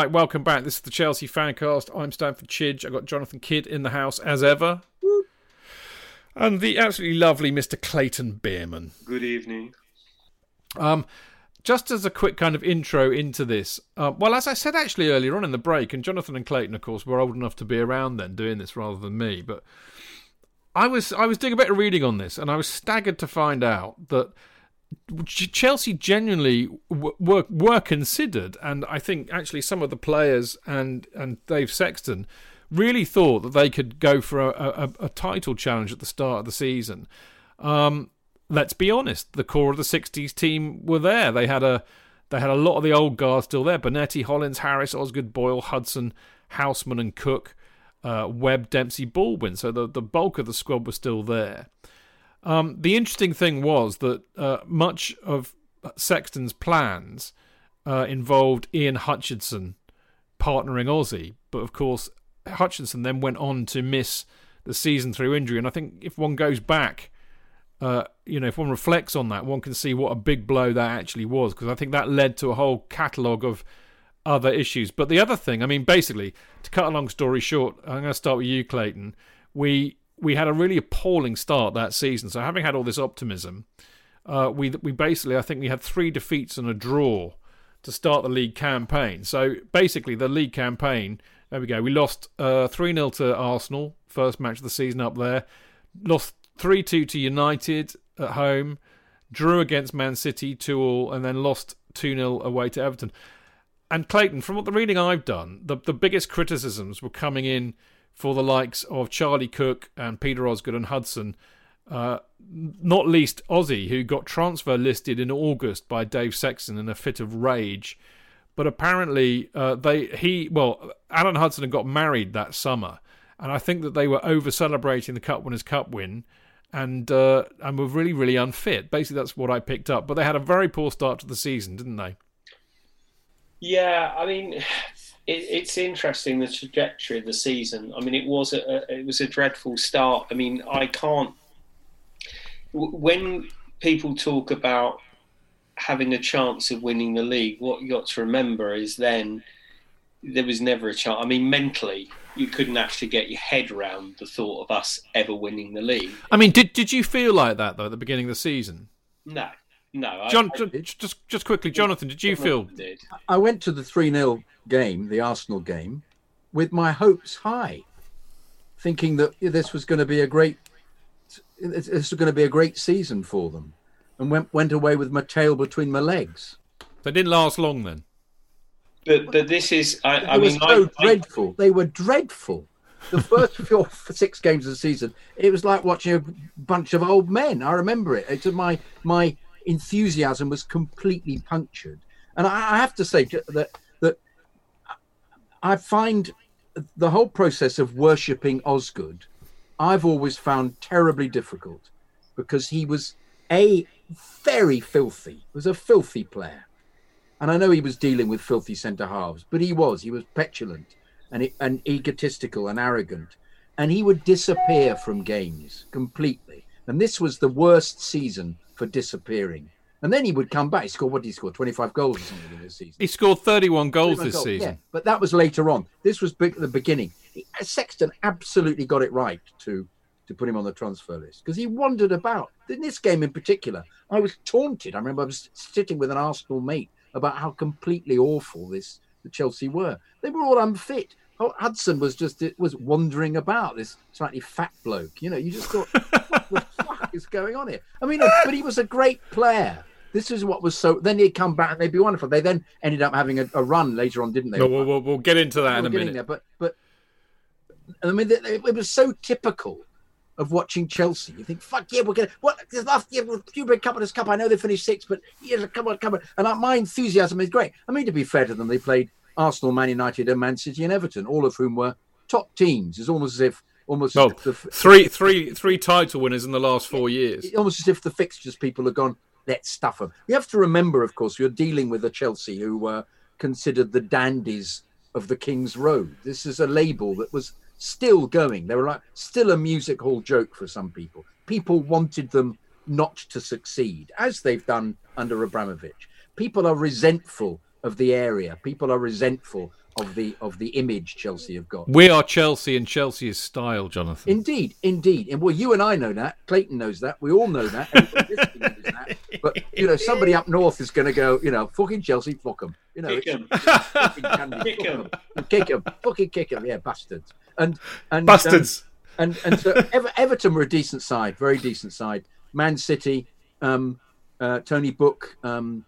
Right, welcome back. This is the Chelsea Fancast. I'm Stamford Chidge. I've got Jonathan Kydd in the house as ever. And the absolutely lovely Mr. Clayton Beerman. Good evening. Um, just as a quick kind of intro into this, uh, well, as I said actually earlier on in the break, and Jonathan and Clayton, of course, were old enough to be around then doing this rather than me, but I was I was doing a bit of reading on this, and I was staggered to find out that Chelsea genuinely were were considered, and I think actually some of the players and and Dave Sexton really thought that they could go for a, a, a title challenge at the start of the season. Um, let's be honest, the core of the '60s team were there. They had a they had a lot of the old guard still there: Bonetti, Hollins, Harris, Osgood, Boyle, Hudson, Houseman, and Cooke. Uh, Webb, Dempsey, Baldwin. So the the bulk of the squad was still there. Um, the interesting thing was that uh, much of Sexton's plans uh, involved Ian Hutchinson partnering Ozzy, but of course Hutchinson then went on to miss the season through injury. And I think if one goes back, uh, you know, if one reflects on that, one can see what a big blow that actually was, because I think that led to a whole catalogue of other issues. But the other thing, I mean, basically, to cut a long story short, I'm going to start with you, Clayton. We we had a really appalling start that season. So having had all this optimism, uh, we we basically I think we had three defeats and a draw to start the league campaign. So basically, the league campaign. There we go. We lost uh, three 0 to Arsenal, first match of the season up there. Lost three two to United at home. Drew against Man City two all, and then lost two 0 away to Everton. And Clayton, from what the reading I've done, the the biggest criticisms were coming in for the likes of Charlie Cooke and Peter Osgood and Hudson. Uh, not least Ozzy, who got transfer listed in August by Dave Sexton in a fit of rage. But apparently, uh, they he well, Alan Hudson had got married that summer, and I think that they were over celebrating the Cup Winners' Cup win, and uh, and were really really unfit. Basically, that's what I picked up. But they had a very poor start to the season, didn't they? Yeah, I mean, it, it's interesting the trajectory of the season. I mean, it was a, it was a dreadful start. I mean, I can't when people talk about having a chance of winning the league. What you got to remember is then there was never a chance. I mean, mentally, you couldn't actually get your head around the thought of us ever winning the league. I mean, did did you feel like that though at the beginning of the season? No, no. John, I, I just just quickly, Jonathan, did you feel? Did. I went to the three 0 game, the Arsenal game, with my hopes high, thinking that this was going to be a great, this was going to be a great season for them, and went went away with my tail between my legs. They didn't last long then. But but this is, I, I mean, so I, dreadful. They were dreadful. The first four, six games of the season, it was like watching a bunch of old men. I remember it. It's my my enthusiasm was completely punctured. And I, have to say that I find the whole process of worshipping Osgood, I've always found terribly difficult because he was a very filthy, was a filthy player. And I know he was dealing with filthy centre halves, but he was. He was petulant and, and egotistical and arrogant. And he would disappear from games completely. And this was the worst season for disappearing. And then he would come back. He scored what did he score? Twenty five goals or something in this season. He scored thirty one goals 31 this goals. season. Yeah, but that was later on. This was big the beginning. Uh, Sexton absolutely got it right to to put him on the transfer list because he wandered about. In this game in particular, I was taunted. I remember I was sitting with an Arsenal mate about how completely awful this the Chelsea were. They were all unfit. Oh, Hudson was just it was wandering about this slightly fat bloke. You know, you just thought, fuck is going on here? I mean, but he was a great player. This is what was so. Then he'd come back and they'd be wonderful. They then ended up having a, a run later on, didn't they? No, we'll, we'll, we'll, get into that in a minute. There, but but I mean, it, it was so typical of watching Chelsea. You think, fuck yeah, we're gonna what last year with Cuban Cup and this Cup. I know they finished sixth, but yeah, come on, come on. And my enthusiasm is great. I mean, to be fair to them, they played Arsenal, Man United, and Man City and Everton, all of whom were top teams. It's almost as if almost well, the, three three three title winners in the last four years. Almost as if the fixtures people have gone let's stuff them. We have to remember, of course, you're dealing with a Chelsea who were considered the dandies of the King's Road. This is a label that was still going. They were like still a music hall joke for some people. People wanted them not to succeed, as they've done under Abramovich. People are resentful of the area. People are resentful of the of the image Chelsea have got. We are Chelsea, and Chelsea is style, Jonathan. Indeed, indeed, and well, you and I know that. Clayton knows that. We all know that. Knows that. But you know, somebody up north is going to go. You know, fucking Chelsea, fuck them. You know, Kick it's- 'em. it's fucking Kick fuck 'em. 'em. kick 'em, fucking kick 'em. Yeah, bastards. And and um, Bastards. and and so Ever- Everton were a decent side, very decent side. Man City, um, uh, Tony Book, um,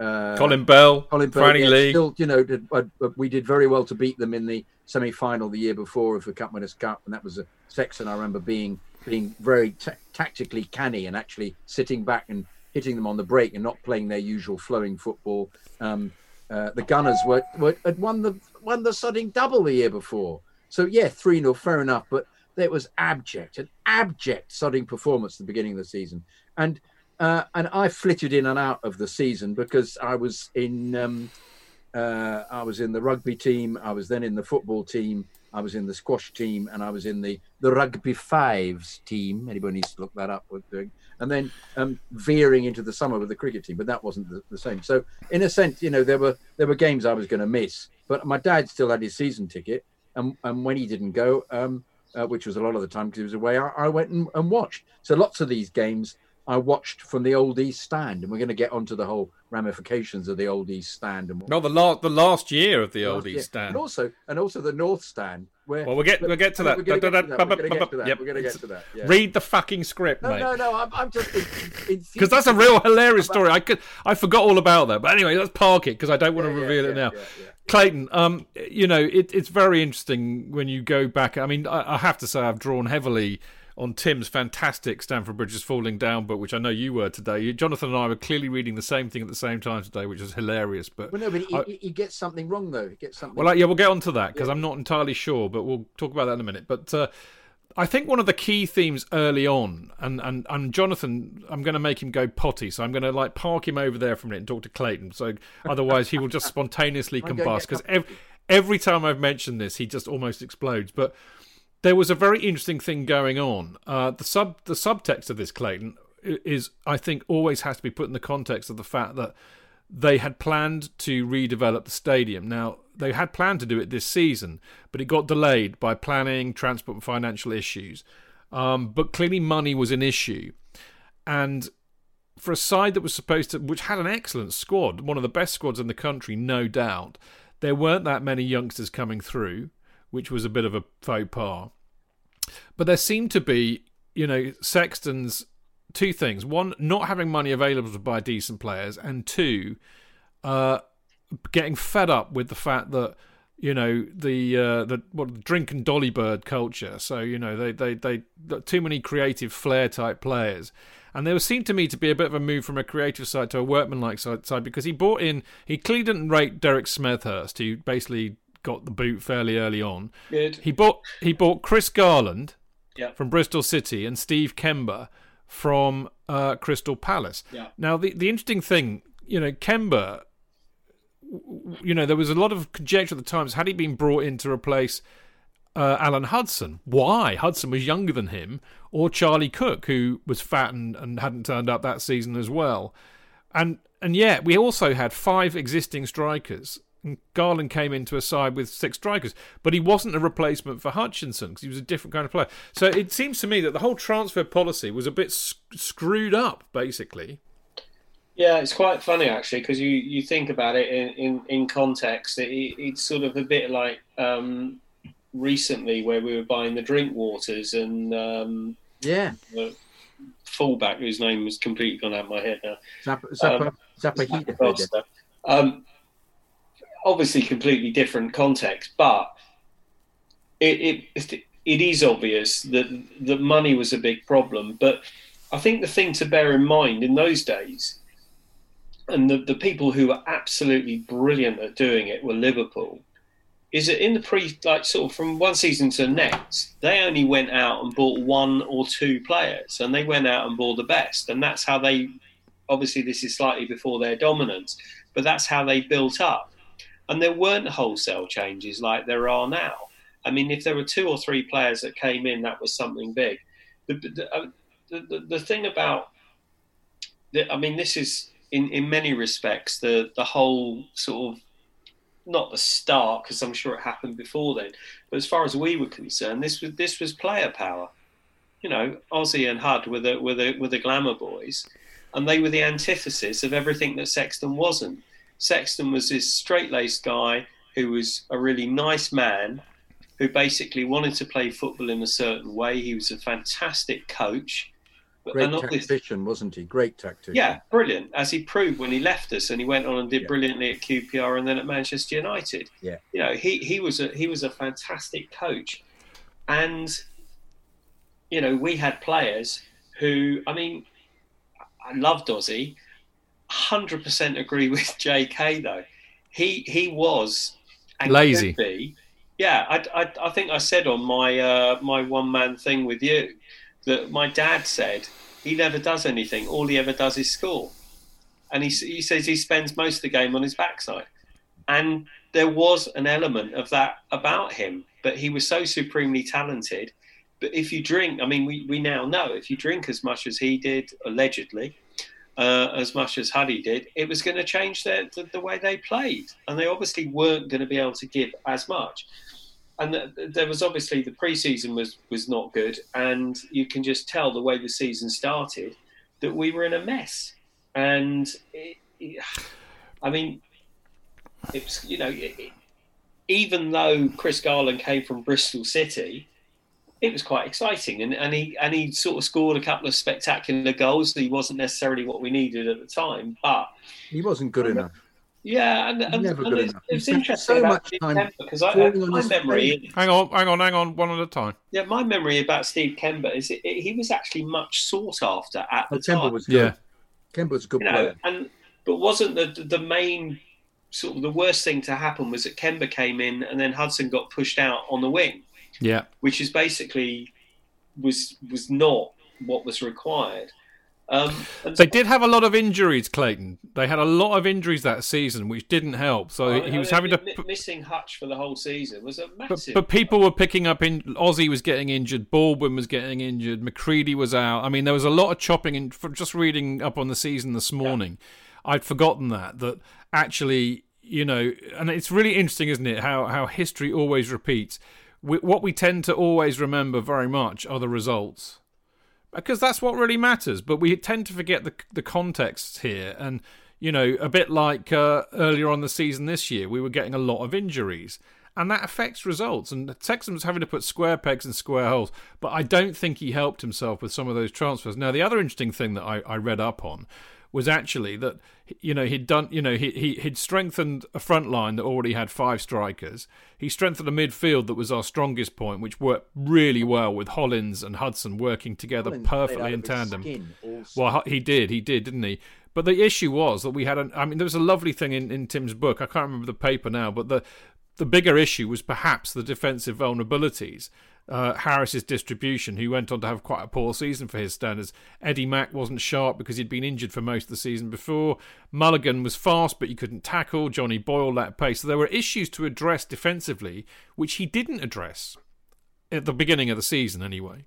uh, Colin Bell, Colin Bell, Franny yeah, Lee. Still, you know, did, uh, we did very well to beat them in the semi-final the year before of the Cup Winners' Cup, and that was a Sexton. I remember being being very ta tactically canny and actually sitting back and hitting them on the break and not playing their usual flowing football. Um, uh, the Gunners were, were had won the won the sodding double the year before, so yeah, three 0 fair enough, but it was abject, an abject sodding performance at the beginning of the season, and uh, and I flitted in and out of the season because I was in um, uh, I was in the rugby team, I was then in the football team, I was in the squash team, and I was in the the rugby fives team. Anybody needs to look that up. And then um, veering into the summer with the cricket team, but that wasn't the, the same. So in a sense, you know, there were there were games I was going to miss, but my dad still had his season ticket, and and when he didn't go, um, uh, which was a lot of the time because he was away, I, I went and, and watched. So lots of these games I watched from the old East Stand, and we're going to get onto the whole ramifications of the old East Stand and what No, the last the last year of the old. East Stand. and also and also the North Stand. Where Well, we'll get we'll get to that. We're going to get to that. We're going to get to that. Yep. We're going to get to that. Yeah. Read the fucking script, No, mate. no, no. I'm, I'm just Because that's a real hilarious story. I could I forgot all about that. But anyway, let's park it because I don't want to reveal it now. Clayton, um, you know, it, it's very interesting when you go back. I mean, I, I have to say, I've drawn heavily on Tim's fantastic Stamford Bridge is Falling Down book, which I know you were today. Jonathan and I were clearly reading the same thing at the same time today, which is hilarious. But Well, no, but he, I- he, gets something wrong though. He gets something. well, yeah, we'll get on to that because I'm not entirely sure, but we'll talk about that in a minute. But uh, I think one of the key themes early on, and and and Jonathan, I'm going to make him go potty, so I'm going to like park him over there for a minute and talk to Clayton. So otherwise, he will just spontaneously combust because a cup of ev- every time I've mentioned this, he just almost explodes. But there was a very interesting thing going on. Uh, the sub the subtext of this Clayton is, I think, always has to be put in the context of the fact that they had planned to redevelop the stadium. Now they had planned to do it this season, but it got delayed by planning, transport, and financial issues. Um, but clearly, money was an issue, and for a side that was supposed to, which had an excellent squad, one of the best squads in the country, no doubt, there weren't that many youngsters coming through, which was a bit of a faux pas. But there seemed to be, you know, Sexton's two things: one, not having money available to buy decent players, and two, uh, getting fed up with the fact that you know the uh, the what drink and dolly bird culture. So you know they they they too many creative flair type players. And there seemed to me to be a bit of a move from a creative side to a workmanlike side, side because he brought in, he clearly didn't rate Derek Smethurst, who basically got the boot fairly early on. Good. He bought he bought Chris Garland Yeah. from Bristol City and Steve Kember from uh, Crystal Palace. Yeah. Now the the interesting thing, you know, Kember, you know, there was a lot of conjecture at the times. Had he been brought in to replace uh, Alan Hudson? Why? Hudson was younger than him, or Charlie Cooke, who was fat and, and hadn't turned up that season as well. And and yet we also had five existing strikers. And Garland came into a side with six strikers, but he wasn't a replacement for Hutchinson because he was a different kind of player. So it seems to me that the whole transfer policy was a bit s- screwed up, basically. Yeah, it's quite funny actually because you, you think about it in, in, in context. It, it's sort of a bit like um, recently where we were buying the Drinkwaters and um, yeah, the fullback whose name has completely gone out of my head now. Zappa, Zappa, Um, Zappa Heater. Obviously, completely different context, but it, it it is obvious that that money was a big problem. But I think the thing to bear in mind in those days, and the, the people who were absolutely brilliant at doing it were Liverpool. Is that in the pre like sort of from one season to the next, they only went out and bought one or two players, and they went out and bought the best, and that's how they obviously this is slightly before their dominance, but that's how they built up. And there weren't wholesale changes like there are now. I mean, if there were two or three players that came in, that was something big. The, the, the, um, the, the thing about, the, I mean, this is in, in many respects the, the whole sort of not the start because I'm sure it happened before then. But as far as we were concerned, this was this was player power. You know, Ozzy and Hud were the were the were the glamour boys, and they were the antithesis of everything that Sexton wasn't. Sexton was this straight laced guy who was a really nice man who basically wanted to play football in a certain way. He was a fantastic coach. Great tactician, wasn't he? Great tactician. Yeah, brilliant. As he proved when he left us, and he went on and did yeah. brilliantly at QPR and then at Manchester United. Yeah, you know, he he was a he was a fantastic coach, and you know, we had players who, I mean, I loved Ozzy. Hundred percent agree with J.K. though. He he was lazy. Be, yeah, I, I, I, think I said on my uh, my one man thing with you that my dad said he never does anything. All he ever does is score, and he he says he spends most of the game on his backside, and there was an element of that about him. But he was so supremely talented. But if you drink, I mean, we, we now know if you drink as much as he did, allegedly, uh, as much as Huddy did, it was going to change their, the, the way they played. And they obviously weren't going to be able to give as much and there was obviously the preseason was was not good, and you can just tell the way the season started that we were in a mess. And it, it, I mean, it's you know, it, even though Chris Garland came from Bristol City, it was quite exciting, and, and he and he sort of scored a couple of spectacular goals. He wasn't necessarily what we needed at the time, but he wasn't good enough. Yeah, and, and, Never and it's, it's interesting so about Steve Kember because I, I, my memory. Hang on, hang on, hang on, one at a time. Yeah, my memory about Steve Kember is it, it, he was actually much sought after at the Kember time. Kember was good. Yeah, Kember was a good you know, player. And but wasn't the the main sort of the worst thing to happen was that Kember came in and then Hudson got pushed out on the wing. Yeah, which is basically was was not what was required. Um, they did have a lot of injuries, Clayton. They had a lot of injuries that season, which didn't help. So he was having to missing Hutch for the whole season was a massive. But, but people were picking up in Ozzy was getting injured, Baldwin was getting injured, McCreadie was out. I mean, there was a lot of chopping. And just reading up on the season this morning, yeah. I'd forgotten that that actually, you know, and it's really interesting, isn't it? How how history always repeats. We, what we tend to always remember very much are the results because that's what really matters. But we tend to forget the the context here, and you know, a bit like uh, earlier on the season this year, we were getting a lot of injuries, and that affects results. And Sexton was having to put square pegs in square holes, but I don't think he helped himself with some of those transfers. Now, the other interesting thing that I, I read up on was actually that you know he'd done you know he, he he'd strengthened a front line that already had five strikers. He strengthened a midfield that was our strongest point, which worked really well with Hollins and Hudson working together Hollins perfectly in tandem. Well, he did, he did, didn't he? But the issue was that we had an. I mean, there was a lovely thing in, in Tim's book. I can't remember the paper now, but the the bigger issue was perhaps the defensive vulnerabilities uh, Harris's distribution, who went on to have quite a poor season for his standards. Eddie Mack wasn't sharp because he'd been injured for most of the season before. Mulligan was fast, but he couldn't tackle. Johnny Boyle lacked pace. So there were issues to address defensively, which he didn't address at the beginning of the season, anyway.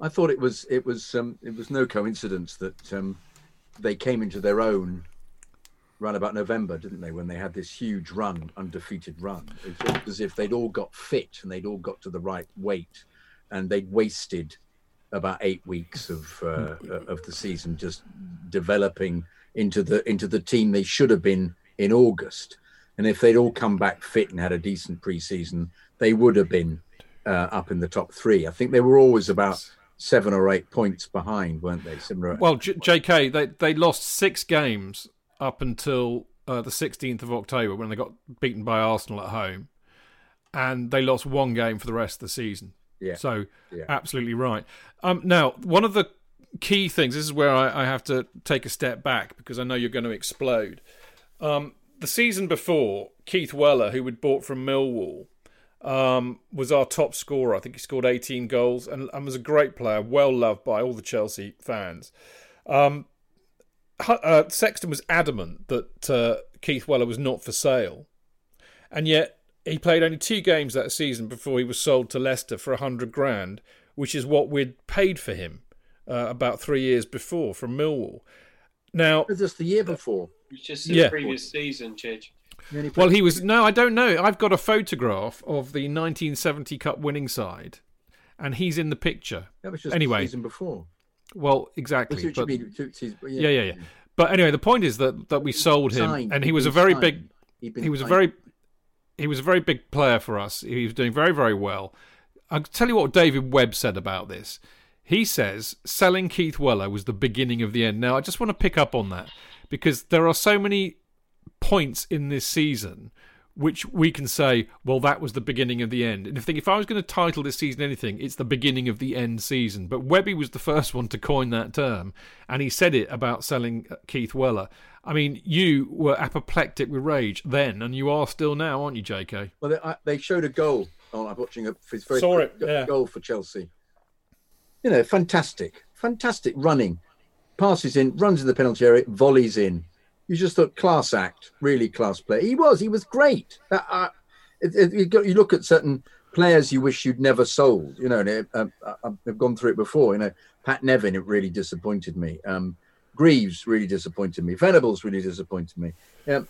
I thought it was it was um, it was no coincidence that um, they came into their own around about November, didn't they? When they had this huge run, undefeated run, it was as if they'd all got fit and they'd all got to the right weight, and they'd wasted about eight weeks of uh, of the season just developing into the into the team they should have been in August. And if they'd all come back fit and had a decent preseason, they would have been uh, up in the top three. I think they were always about seven or eight points behind, weren't they? Similar. Well, J- J.K. they they lost six games up until uh, the 16th of October when they got beaten by Arsenal at home, and they lost one game for the rest of the season. Yeah. So yeah. absolutely right. Um, now, one of the key things. This is where I, I, have to take a step back because I know you're going to explode. Um, the season before, Keith Weller, who we'd bought from Millwall, um, was our top scorer. I think he scored 18 goals and, and was a great player, well loved by all the Chelsea fans. Um, uh, Sexton was adamant that uh, Keith Weller was not for sale, and yet he played only two games that season before he was sold to Leicester for a hundred grand, which is what we'd paid for him uh, about three years before from Millwall. Now, just the year before. It's just the yeah. previous season, Chidge. He Well, he was no, I don't know. I've got a photograph of the 1970 Cup winning side, and he's in the picture. that was just anyway. the season before. Well, exactly. you but- mean, but yeah, yeah, yeah. But anyway, the point is that that we sold him, and he was a very big. Been was a very, he was a very big player for us. He was doing very, very well. I'll tell you what David Webb said about this. He says selling Keith Weller was the beginning of the end. Now, I just want to pick up on that because there are so many points in this season which we can say, well, that was the beginning of the end. And I think if I was going to title this season anything, it's the beginning of the end season. But Webby was the first one to coin that term, and he said it about selling uh, Keith Weller. I mean, you were apoplectic with rage then, and you are still now, aren't you, JK? Well, they, I, they showed a goal. Oh, I'm watching a his very Saw quick it, yeah. goal for Chelsea. You know, fantastic, fantastic running, passes in, runs in the penalty area, volleys in. You just thought class act, really class player. He was, he was great. Uh, uh, it, it, you, look at certain players you wish you'd never sold. You know, and, uh, uh, I've gone through it before. You know, Pat Nevin, it really disappointed me. Um, Greaves really disappointed me. Venables really disappointed me. Um,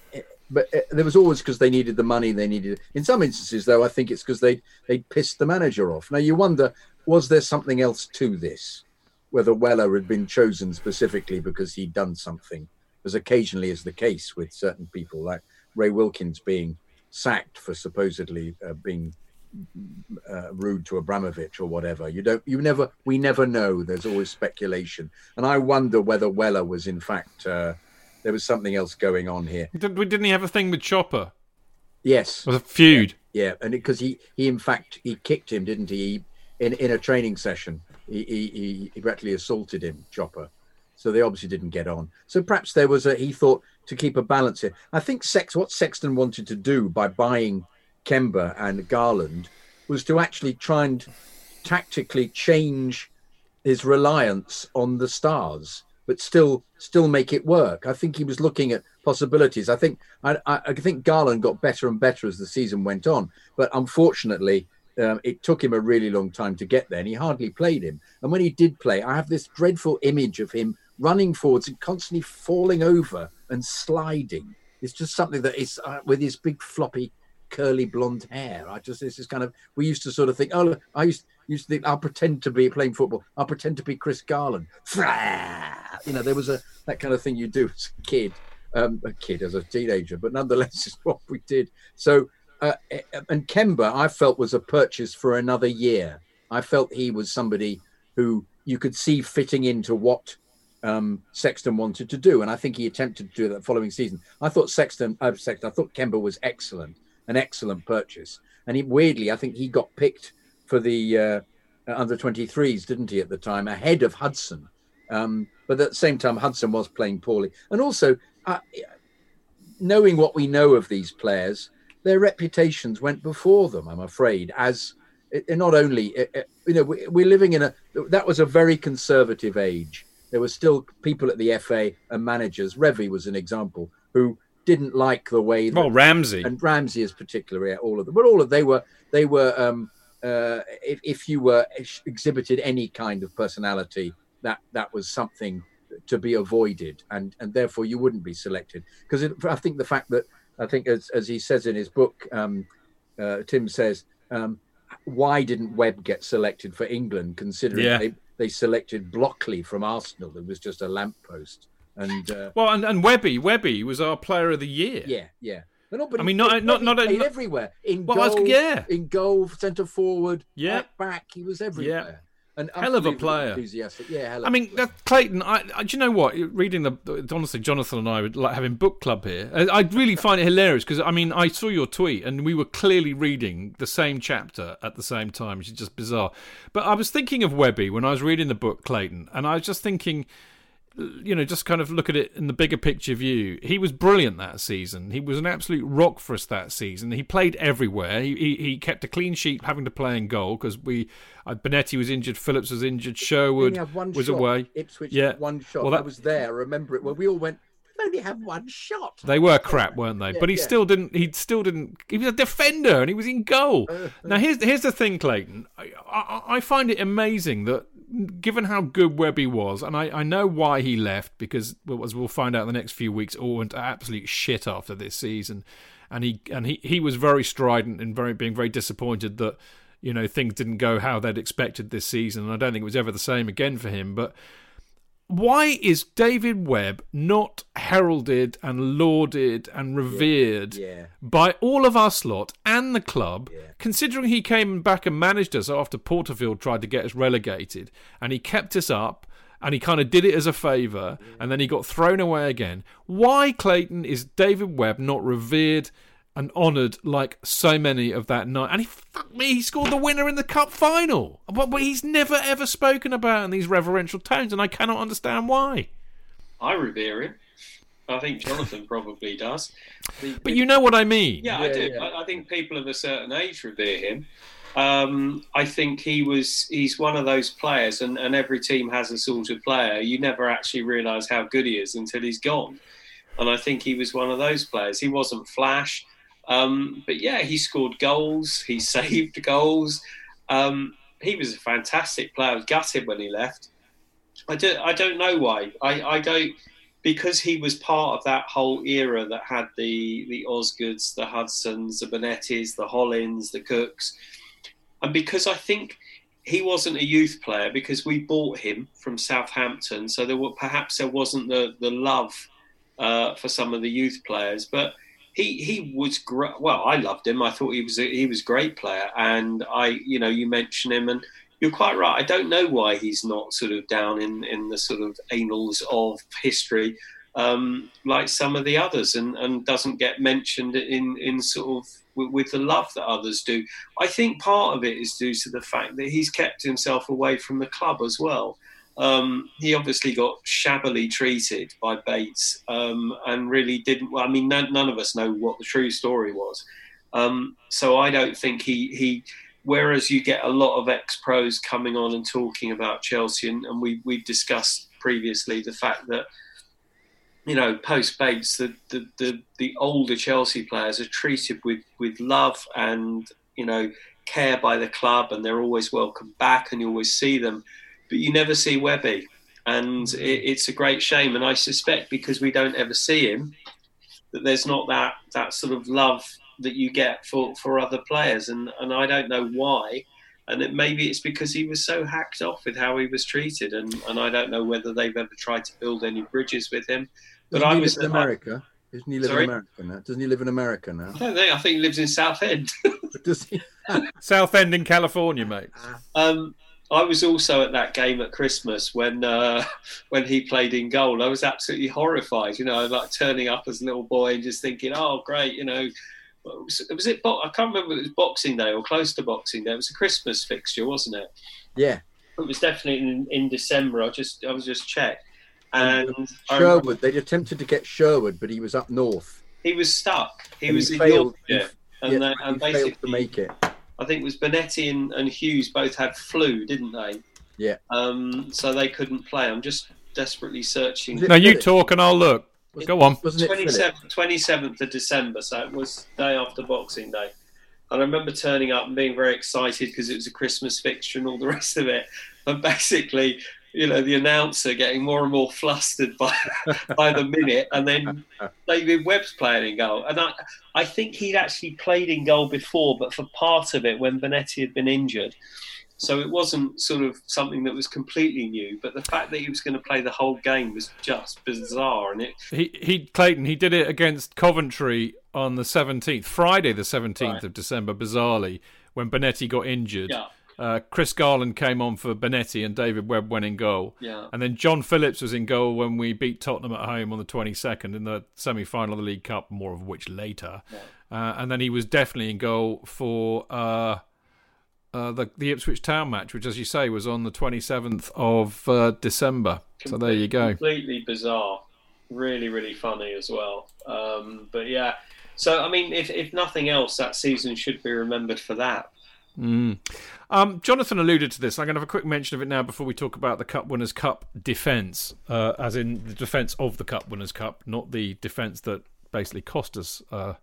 but uh, there was always because they needed the money they needed. In some instances, though, I think it's because they they pissed the manager off. Now you wonder, was there something else to this? Whether Weller had been chosen specifically because he'd done something, as occasionally is the case with certain people, like Ray Wilkins being sacked for supposedly uh, being uh, rude to Abramovich or whatever. You don't, you never, we never know. There's always speculation, and I wonder whether Weller was in fact uh, there was something else going on here. Did, didn't he have a thing with Chopper? Yes, It was a feud. yeah, and because he he in fact he kicked him, didn't he? In in a training session, he he he, he practically assaulted him, Chopper. So they obviously didn't get on. So perhaps there was a he thought to keep a balance here. I think Sex what Sexton wanted to do by buying Kember and Garland was to actually try and tactically change his reliance on the stars, but still still make it work. I think he was looking at possibilities. I think I, I, think Garland got better and better as the season went on, but unfortunately. Um, it took him a really long time to get there, and he hardly played him. And when he did play, I have this dreadful image of him running forwards and constantly falling over and sliding. It's just something that is uh, with his big floppy curly blonde hair. I just this is kind of we used to sort of think, oh, look, I used used to think I'll pretend to be playing football. I'll pretend to be Chris Garland. You know, there was a that kind of thing you do as a kid, um, a kid as a teenager, but nonetheless, it's what we did. So, uh, and Kember, I felt was a purchase for another year. I felt he was somebody who you could see fitting into what um, Sexton wanted to do, and I think he attempted to do that following season. I thought Sexton, uh, Sexton, I thought Kember was excellent, an excellent purchase, and he, weirdly, I think he got picked for the uh, under 23s, didn't he, at the time, ahead of Hudson. Um, but at the same time, Hudson was playing poorly, and also uh, knowing what we know of these players, their reputations went before them. I'm afraid, as it, not only it, you know we, we're living in a that was a very conservative age. There were still people at the FA and managers. Revie was an example who didn't like the way that, Well, Ramsey. and Ramsey is particularly all of them, but all of they were they were um, uh, if, if you were exhibited any kind of personality, that that was something to be avoided, and and therefore you wouldn't be selected because I think the fact that I think as as he says in his book, um, uh, Tim says, um, why didn't Webb get selected for England, considering Yeah. they they selected Blockley from Arsenal, who was just a lamppost, and uh, Well, and, and Webby, Webby was our player of the year. yeah, yeah. But no, but I mean, not- not- not- played not- everywhere in Well, goal. was- yeah. in goal, centre forward, Yeah. right back. He was everywhere. And Hell of a player. Enthusiastic. Yeah, hell of I mean, that, Clayton. I, I, do you know what? Reading the honestly, Jonathan and I would like having book club here. I, I really find it hilarious because I mean, I saw your tweet and we were clearly reading the same chapter at the same time, which is just bizarre. But I was thinking of Webby when I was reading the book, Clayton, and I was just thinking, you know, just kind of look at it in the bigger picture view. He was brilliant that season. He was an absolute rock for us that season. He played everywhere. He he, he kept a clean sheet, having to play in goal because we uh, Bonetti was injured, Phillips was injured, Sherwood was shot. away. Ipswich Yeah. had one shot. Well, that- I was there. I remember it. Well, we all went. "We only have one shot. They were crap, weren't they? Yeah, but he yeah. still didn't. He still didn't. He was a defender, and he was in goal. Uh, now here's here's the thing, Clayton. I, I, I find it amazing that, given how good Webby was, and I, I know why he left because, as we'll find out in the next few weeks, all went absolute shit after this season. and he and he, he was very strident and very being very disappointed that you know things didn't go how they'd expected this season. And I don't think it was ever the same again for him. But why is David Webb not heralded and lauded and revered Yeah. Yeah. by all of us lot and the club, Yeah. considering he came back and managed us after Porterfield tried to get us relegated and he kept us up and he kind of did it as a favour and then he got thrown away again. Why, Clayton, is David Webb not revered and honoured like so many of that night? And he, fuck me, he scored the winner in the cup final. But, but he's never ever spoken about in these reverential tones and I cannot understand why. I revere him. I think Jonathan probably does. The- But you know what I mean. Yeah, I do. yeah. I, I think people of a certain age revere him. Um, I think he was he's one of those players, and, and every team has a sort of player. You never actually realise how good he is until he's gone. And I think he was one of those players. He wasn't flash, um, but yeah, he scored goals. He saved goals. Um, he was a fantastic player. I gutted when he left. I don't. I don't know why. I, I don't because he was part of that whole era that had the the Osgoods, the Hudsons, the Bonettis, the Hollins, the Cookes, and because I think he wasn't a youth player because we bought him from Southampton, so there were perhaps there wasn't the the love uh, for some of the youth players, but. He, he was great. Well, I loved him. I thought he was a, he was a great player, and I, you know, you mention him, and you're quite right. I don't know why he's not sort of down in, in the sort of annals of history um, like some of the others, and, and doesn't get mentioned in in sort of with, with the love that others do. I think part of it is due to the fact that he's kept himself away from the club as well. Um, he obviously got shabbily treated by Bates um, and really didn't. Well, I mean, none, none of us know what the true story was. Um, so I don't think he he whereas you get a lot of ex pros coming on and talking about Chelsea, and, and we we've discussed previously the fact that you know post Bates, the, the the the older Chelsea players are treated with with love and you know care by the club, and they're always welcome back, and you always see them, but you never see Webby. And it, it's a great shame, and I suspect because we don't ever see him, that there's not that that sort of love that you get for, for other players, and, and I don't know why. And it, maybe it's because he was so hacked off with how he was treated, and, and I don't know whether they've ever tried to build any bridges with him. But Doesn't I was in America. Doesn't he live Sorry? in America now? Doesn't he live in America now? I don't think I think he lives in Southend. Does he? Southend in California, mate. Um, I was also at that game at Christmas when uh, when he played in goal. I was absolutely horrified. You know, like turning up as a little boy and just thinking, "Oh, great!" You know, was, was it? bo- I can't remember. If it was Boxing Day or close to Boxing Day. It was a Christmas fixture, wasn't it? Yeah. It was definitely in, in December. I just I was just checked, and Sherwood. They attempted to get Sherwood, but he was up north. he was stuck. He And was he in failed. Yorkshire, and, yeah, they, he and failed basically to make it. I think it was Bonetti and, and Hughes both had flu, didn't they? Yeah. Um, so they couldn't play. I'm just desperately searching. Was it Now you talk and I'll look. Was- Go on. Wasn't it 27th, 27th of December, so it was day after Boxing Day. And I remember turning up and being very excited because it was a Christmas fixture and all the rest of it. And basically, you know, the announcer getting more and more flustered by by the minute, and then David Webb's playing in goal. And I, I think he'd actually played in goal before, but for part of it when Bonetti had been injured. So it wasn't sort of something that was completely new, but the fact that he was going to play the whole game was just bizarre. And it, He he Clayton he did it against Coventry on the seventeenth, Friday the seventeenth Right. of December, bizarrely when Bonetti got injured. yeah, Uh, Chris Garland came on for Bonetti and David Webb went in goal. yeah. And then John Phillips was in goal when we beat Tottenham at home on the 22nd in the semi final of the League Cup, more of which later. Uh, and then he was definitely in goal for uh, uh, the, the Ipswich Town match, which, as you say, was on the 27th of uh, December. So there you go. Completely bizarre. Really, really funny as well. Um, but yeah, so I mean, if, if nothing else, that season should be remembered for that. Mm. Um, Jonathan alluded to this. I'm going to have a quick mention of it now before we talk about the Cup Winners' Cup defence, uh, as in the defence of the Cup Winners' Cup, not the defence that basically cost us uh,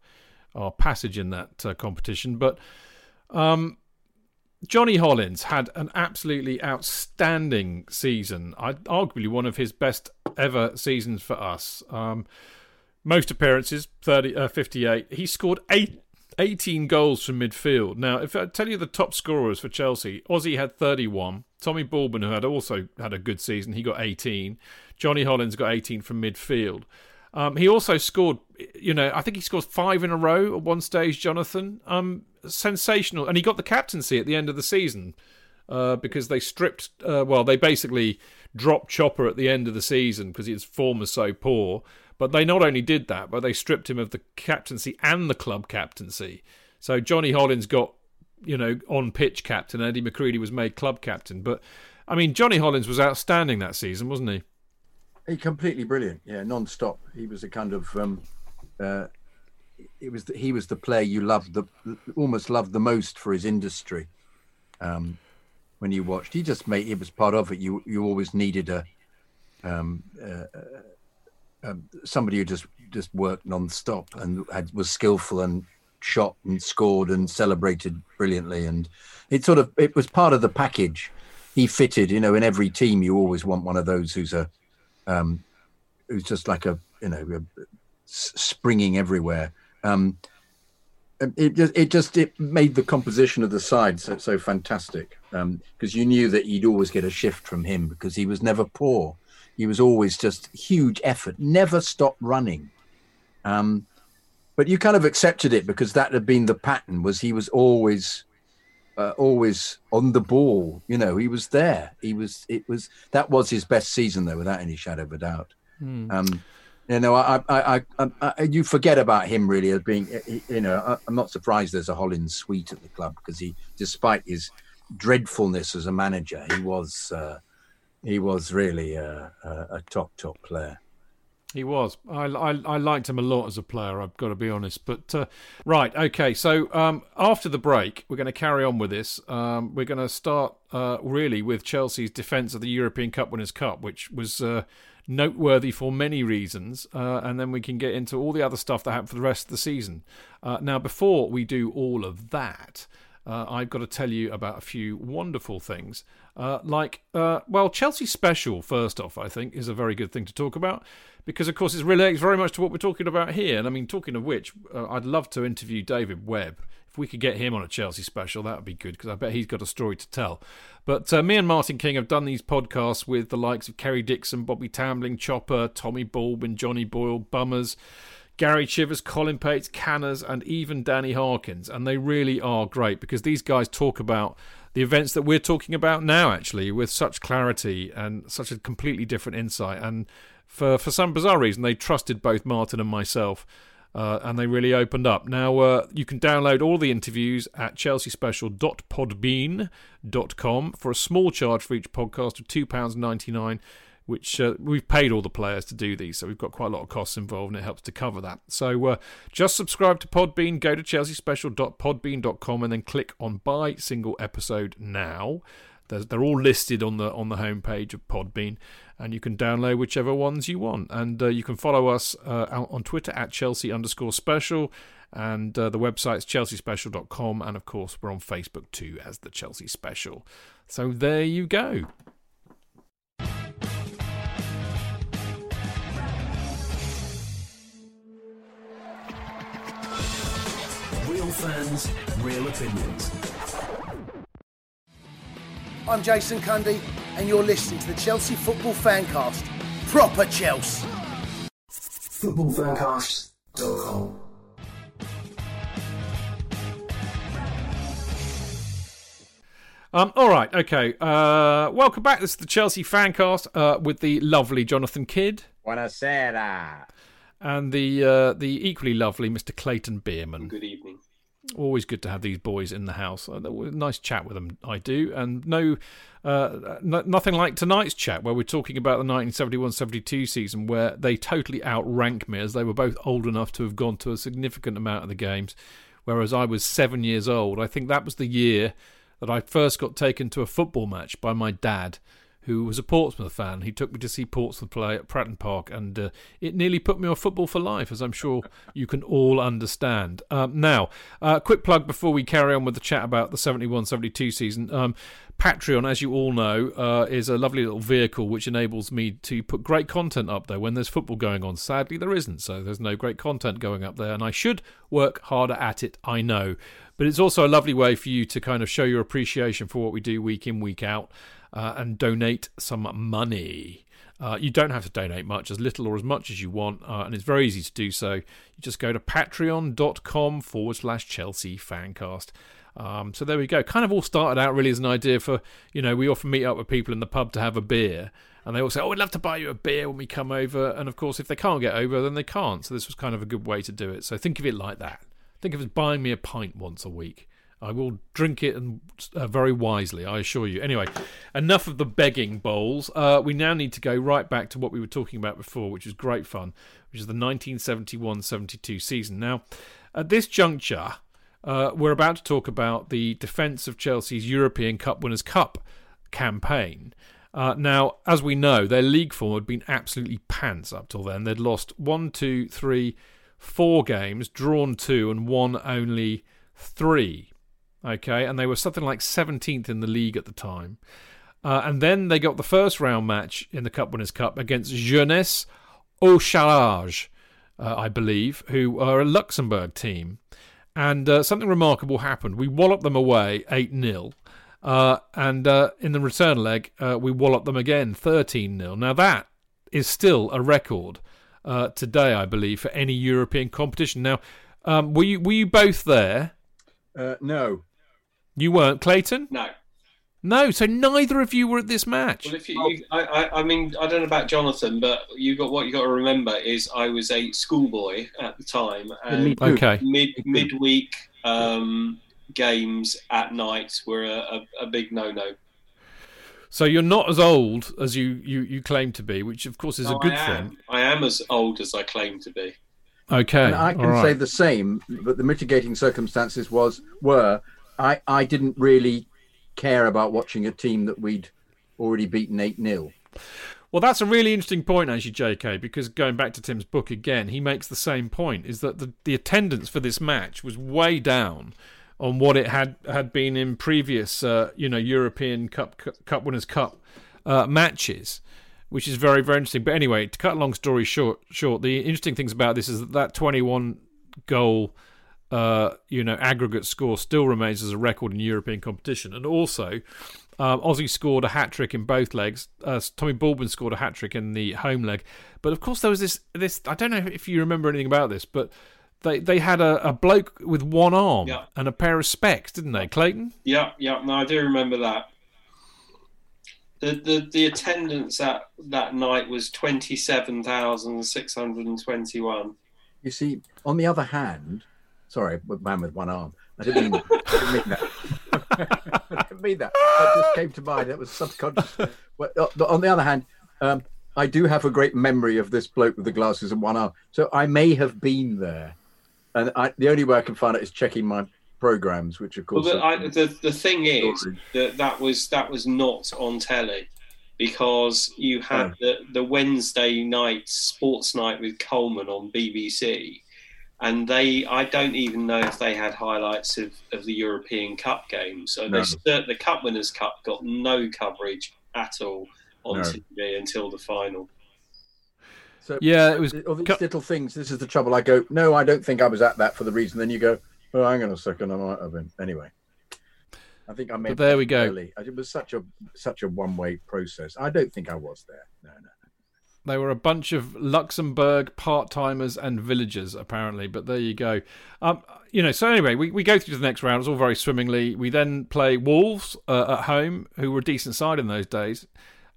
our passage in that uh, competition. But um, Johnny Hollins had an absolutely outstanding season. I, arguably one of his best ever seasons for us. Um, most appearances, 30, uh, 58. He scored eight, 18 goals from midfield. Now, if I tell you the top scorers for Chelsea, Ozzy had 31. Tommy Baldwin, who had also had a good season, he got 18. Johnny Hollins got 18 from midfield. Um, he also scored, you know, I think he scored five in a row at one stage, Jonathan. Um, sensational. And he got the captaincy at the end of the season uh, because they stripped, uh, well, they basically dropped Chopper at the end of the season because his form was so poor. But they not only did that, but they stripped him of the captaincy and the club captaincy. So Johnny Hollins got, you know, on pitch captain. Eddie McCreadie was made club captain. But I mean, Johnny Hollins was outstanding that season, wasn't he? He completely brilliant. Yeah, non-stop. He was a kind of. Um, uh, it was the, he was the player you loved the almost loved the most for his industry. Um, when you watched, he just made it was part of it. You you always needed a um, uh, um, somebody who just just worked non-stop and had, was skillful and shot and scored and celebrated brilliantly. And it sort of it was part of the package. He fitted you know in every team you always want one of those who's a um who's just like a you know a, springing everywhere. Um it just it just it made the composition of the side so so fantastic because um, you knew that you'd always get a shift from him because he was never poor he was always just huge effort, never stopped running. Um, but you kind of accepted it because that had been the pattern. Was he was always, uh, always on the ball. You know, he was there. He was. It was that was his best season, though, without any shadow of a doubt. Hmm. Um, you know, I, I, I, I, you forget about him really as being. You know, I'm not surprised there's a Hollins suite at the club because he, despite his dreadfulness as a manager, he was. Uh, he was really a, a, a top top player. He was. I, I, I liked him a lot as a player. I've got to be honest. But uh, right, okay. So um, after the break, we're going to carry on with this. Um, we're going to start uh, really with Chelsea's defence of the European Cup Winners' Cup, which was uh, noteworthy for many reasons, uh, and then we can get into all the other stuff that happened for the rest of the season. Uh, now, before we do all of that, uh, I've got to tell you about a few wonderful things. Uh, like, uh, well, Chelsea Special, first off, I think, is a very good thing to talk about because, of course, it relates very much to what we're talking about here. And I mean, talking of which, uh, I'd love to interview David Webb. If we could get him on a Chelsea special, that would be good because I bet he's got a story to tell. But uh, me and Martin King have done these podcasts with the likes of Kerry Dixon, Bobby Tambling, Chopper, Tommy Baldwin, Johnny Boyle, Bummers. Gary Chivers, Colin Pates, Canners, and even Danny Harkins. And they really are great because these guys talk about the events that we're talking about now, actually, with such clarity and such a completely different insight. And for, for some bizarre reason, they trusted both Martin and myself. Uh, and they really opened up. Now, uh, you can download all the interviews at chelseaspecial.podbean.com for a small charge for each podcast of £2.99 which uh, we've paid all the players to do these, so we've got quite a lot of costs involved, and it helps to cover that. So uh, just subscribe to Podbean, go to chelseaspecial.podbean.com, and then click on Buy Single Episode Now. They're, they're all listed on the on the homepage of Podbean, and you can download whichever ones you want. And uh, you can follow us uh, on Twitter at Chelsea underscore Special, and uh, the website's chelseaspecial.com, and of course we're on Facebook too as the Chelsea Special. So there you go. Fans, real opinions. I'm Jason Cundy, and you're listening to the Chelsea Football Fancast. Proper Chelsea. Footballfancast.com. Um, all right, okay. Uh, welcome back. This is the Chelsea Fancast uh, with the lovely Jonathan Kydd. Buonasera. And the uh, the equally lovely Mr. Clayton Beerman. Good evening always good to have these boys in the house. Uh, nice chat with them, I do, and no, uh, nothing like tonight's chat where we're talking about the 1971-72 season, where they totally outrank me as they were both old enough to have gone to a significant amount of the games, whereas I was seven years old. I think that was the year that I first got taken to a football match by my dad, who was a Portsmouth fan. He took me to see Portsmouth play at Fratton Park, and uh, it nearly put me off football for life, as I'm sure you can all understand. Um, now, uh, quick plug before we carry on with the chat about the 71 72 season. Um, Patreon, as you all know, uh, is a lovely little vehicle which enables me to put great content up there when there's football going on. Sadly, there isn't, so there's no great content going up there, and I should work harder at it, I know. But it's also a lovely way for you to kind of show your appreciation for what we do week in, week out uh, and donate some money. Uh, you don't have to donate much, as little or as much as you want, uh, and it's very easy to do so. You just go to patreon.com forward slash Chelsea Fancast. Um, so there we go. Kind of all started out really as an idea for, you know, we often meet up with people in the pub to have a beer, and they all say, "Oh, we'd love to buy you a beer when we come over." And of course, if they can't get over, then they can't. So this was kind of a good way to do it. So think of it like that. Think of it as buying me a pint once a week. I will drink it and uh, very wisely, I assure you. Anyway, enough of the begging bowls. Uh, we now need to go right back to what we were talking about before, which was great fun, which is the 1971-72 season. Now, at this juncture, uh, we're about to talk about the defence of Chelsea's European Cup Winners' Cup campaign. Uh, now, as we know, their league form had been absolutely pants up till then. They'd lost one, two, three, four games, drawn two, and won only three okay, and they were something like 17th in the league at the time. Uh, and then they got the first round match in the Cup Winners' Cup against Jeunesse Hautcharage, uh, I believe, who are a Luxembourg team. And uh, something remarkable happened. We walloped them away 8 0. Uh, and uh, in the return leg, uh, we walloped them again 13 0. Now, that is still a record today, I believe, for any European competition. Now, um, were you were you both there? no, you weren't, Clayton? No. No, so neither of you were at this match. Well, if you, you I, I, I, mean, I don't know about Jonathan, but you got what you got to remember is I was a schoolboy at the time, and okay, mid midweek um, games at night were a, a, a big no no. So you're not as old as you, you, you claim to be, which of course is no, a good I thing. I am as old as I claim to be. Okay, and I can right. say the same, but the mitigating circumstances was were I, I didn't really care about watching a team that we'd already beaten 8 0. Well, that's a really interesting point, actually, JK, because going back to Tim's book again, he makes the same point is that the, the attendance for this match was way down on what it had, had been in previous, uh, you know, European Cup, Cup Winners' Cup uh, matches, which is very, very interesting. But anyway, to cut a long story short, short, the interesting things about this is that that 21 goal uh, you know, aggregate score still remains as a record in European competition. And also, um, Ozzy scored a hat trick in both legs. Uh, Tommy Baldwin scored a hat trick in the home leg. But of course, there was this. This I don't know if you remember anything about this, but they they had a, a bloke with one arm yeah. and a pair of specs, didn't they, Clayton? Yeah, yeah. No, I do remember that. The, the, the attendance at that night was 27,621. You see, on the other hand, Sorry, man with one arm. I didn't mean, I didn't mean that. I didn't mean that. That just came to mind. That was subconscious. But uh, on the other hand, um, I do have a great memory of this bloke with the glasses and one arm. So I may have been there. And I, the only way I can find it is checking my programs, which of course. Well, the, I, the, the thing is that that was that was not on telly because you had oh. the, the Wednesday night sports night with Coleman on BBC and they I don't even know if they had highlights of, of the European Cup games. So no. they, the Cup Winners' Cup got no coverage at all on no. TV until the final. So yeah, it was all these little things. This is the trouble. I go, no, I don't think I was at that for the reason. Then you go, oh, hang on a second, I might have been. Anyway, I think I made. But there we go. Early. It was such a such a one way process. I don't think I was there. No, no. They were a bunch of Luxembourg part timers and villagers, apparently. But there you go. Um, you know, so anyway, we, we go through the next round. It's all very swimmingly. We then play Wolves uh, at home, who were a decent side in those days.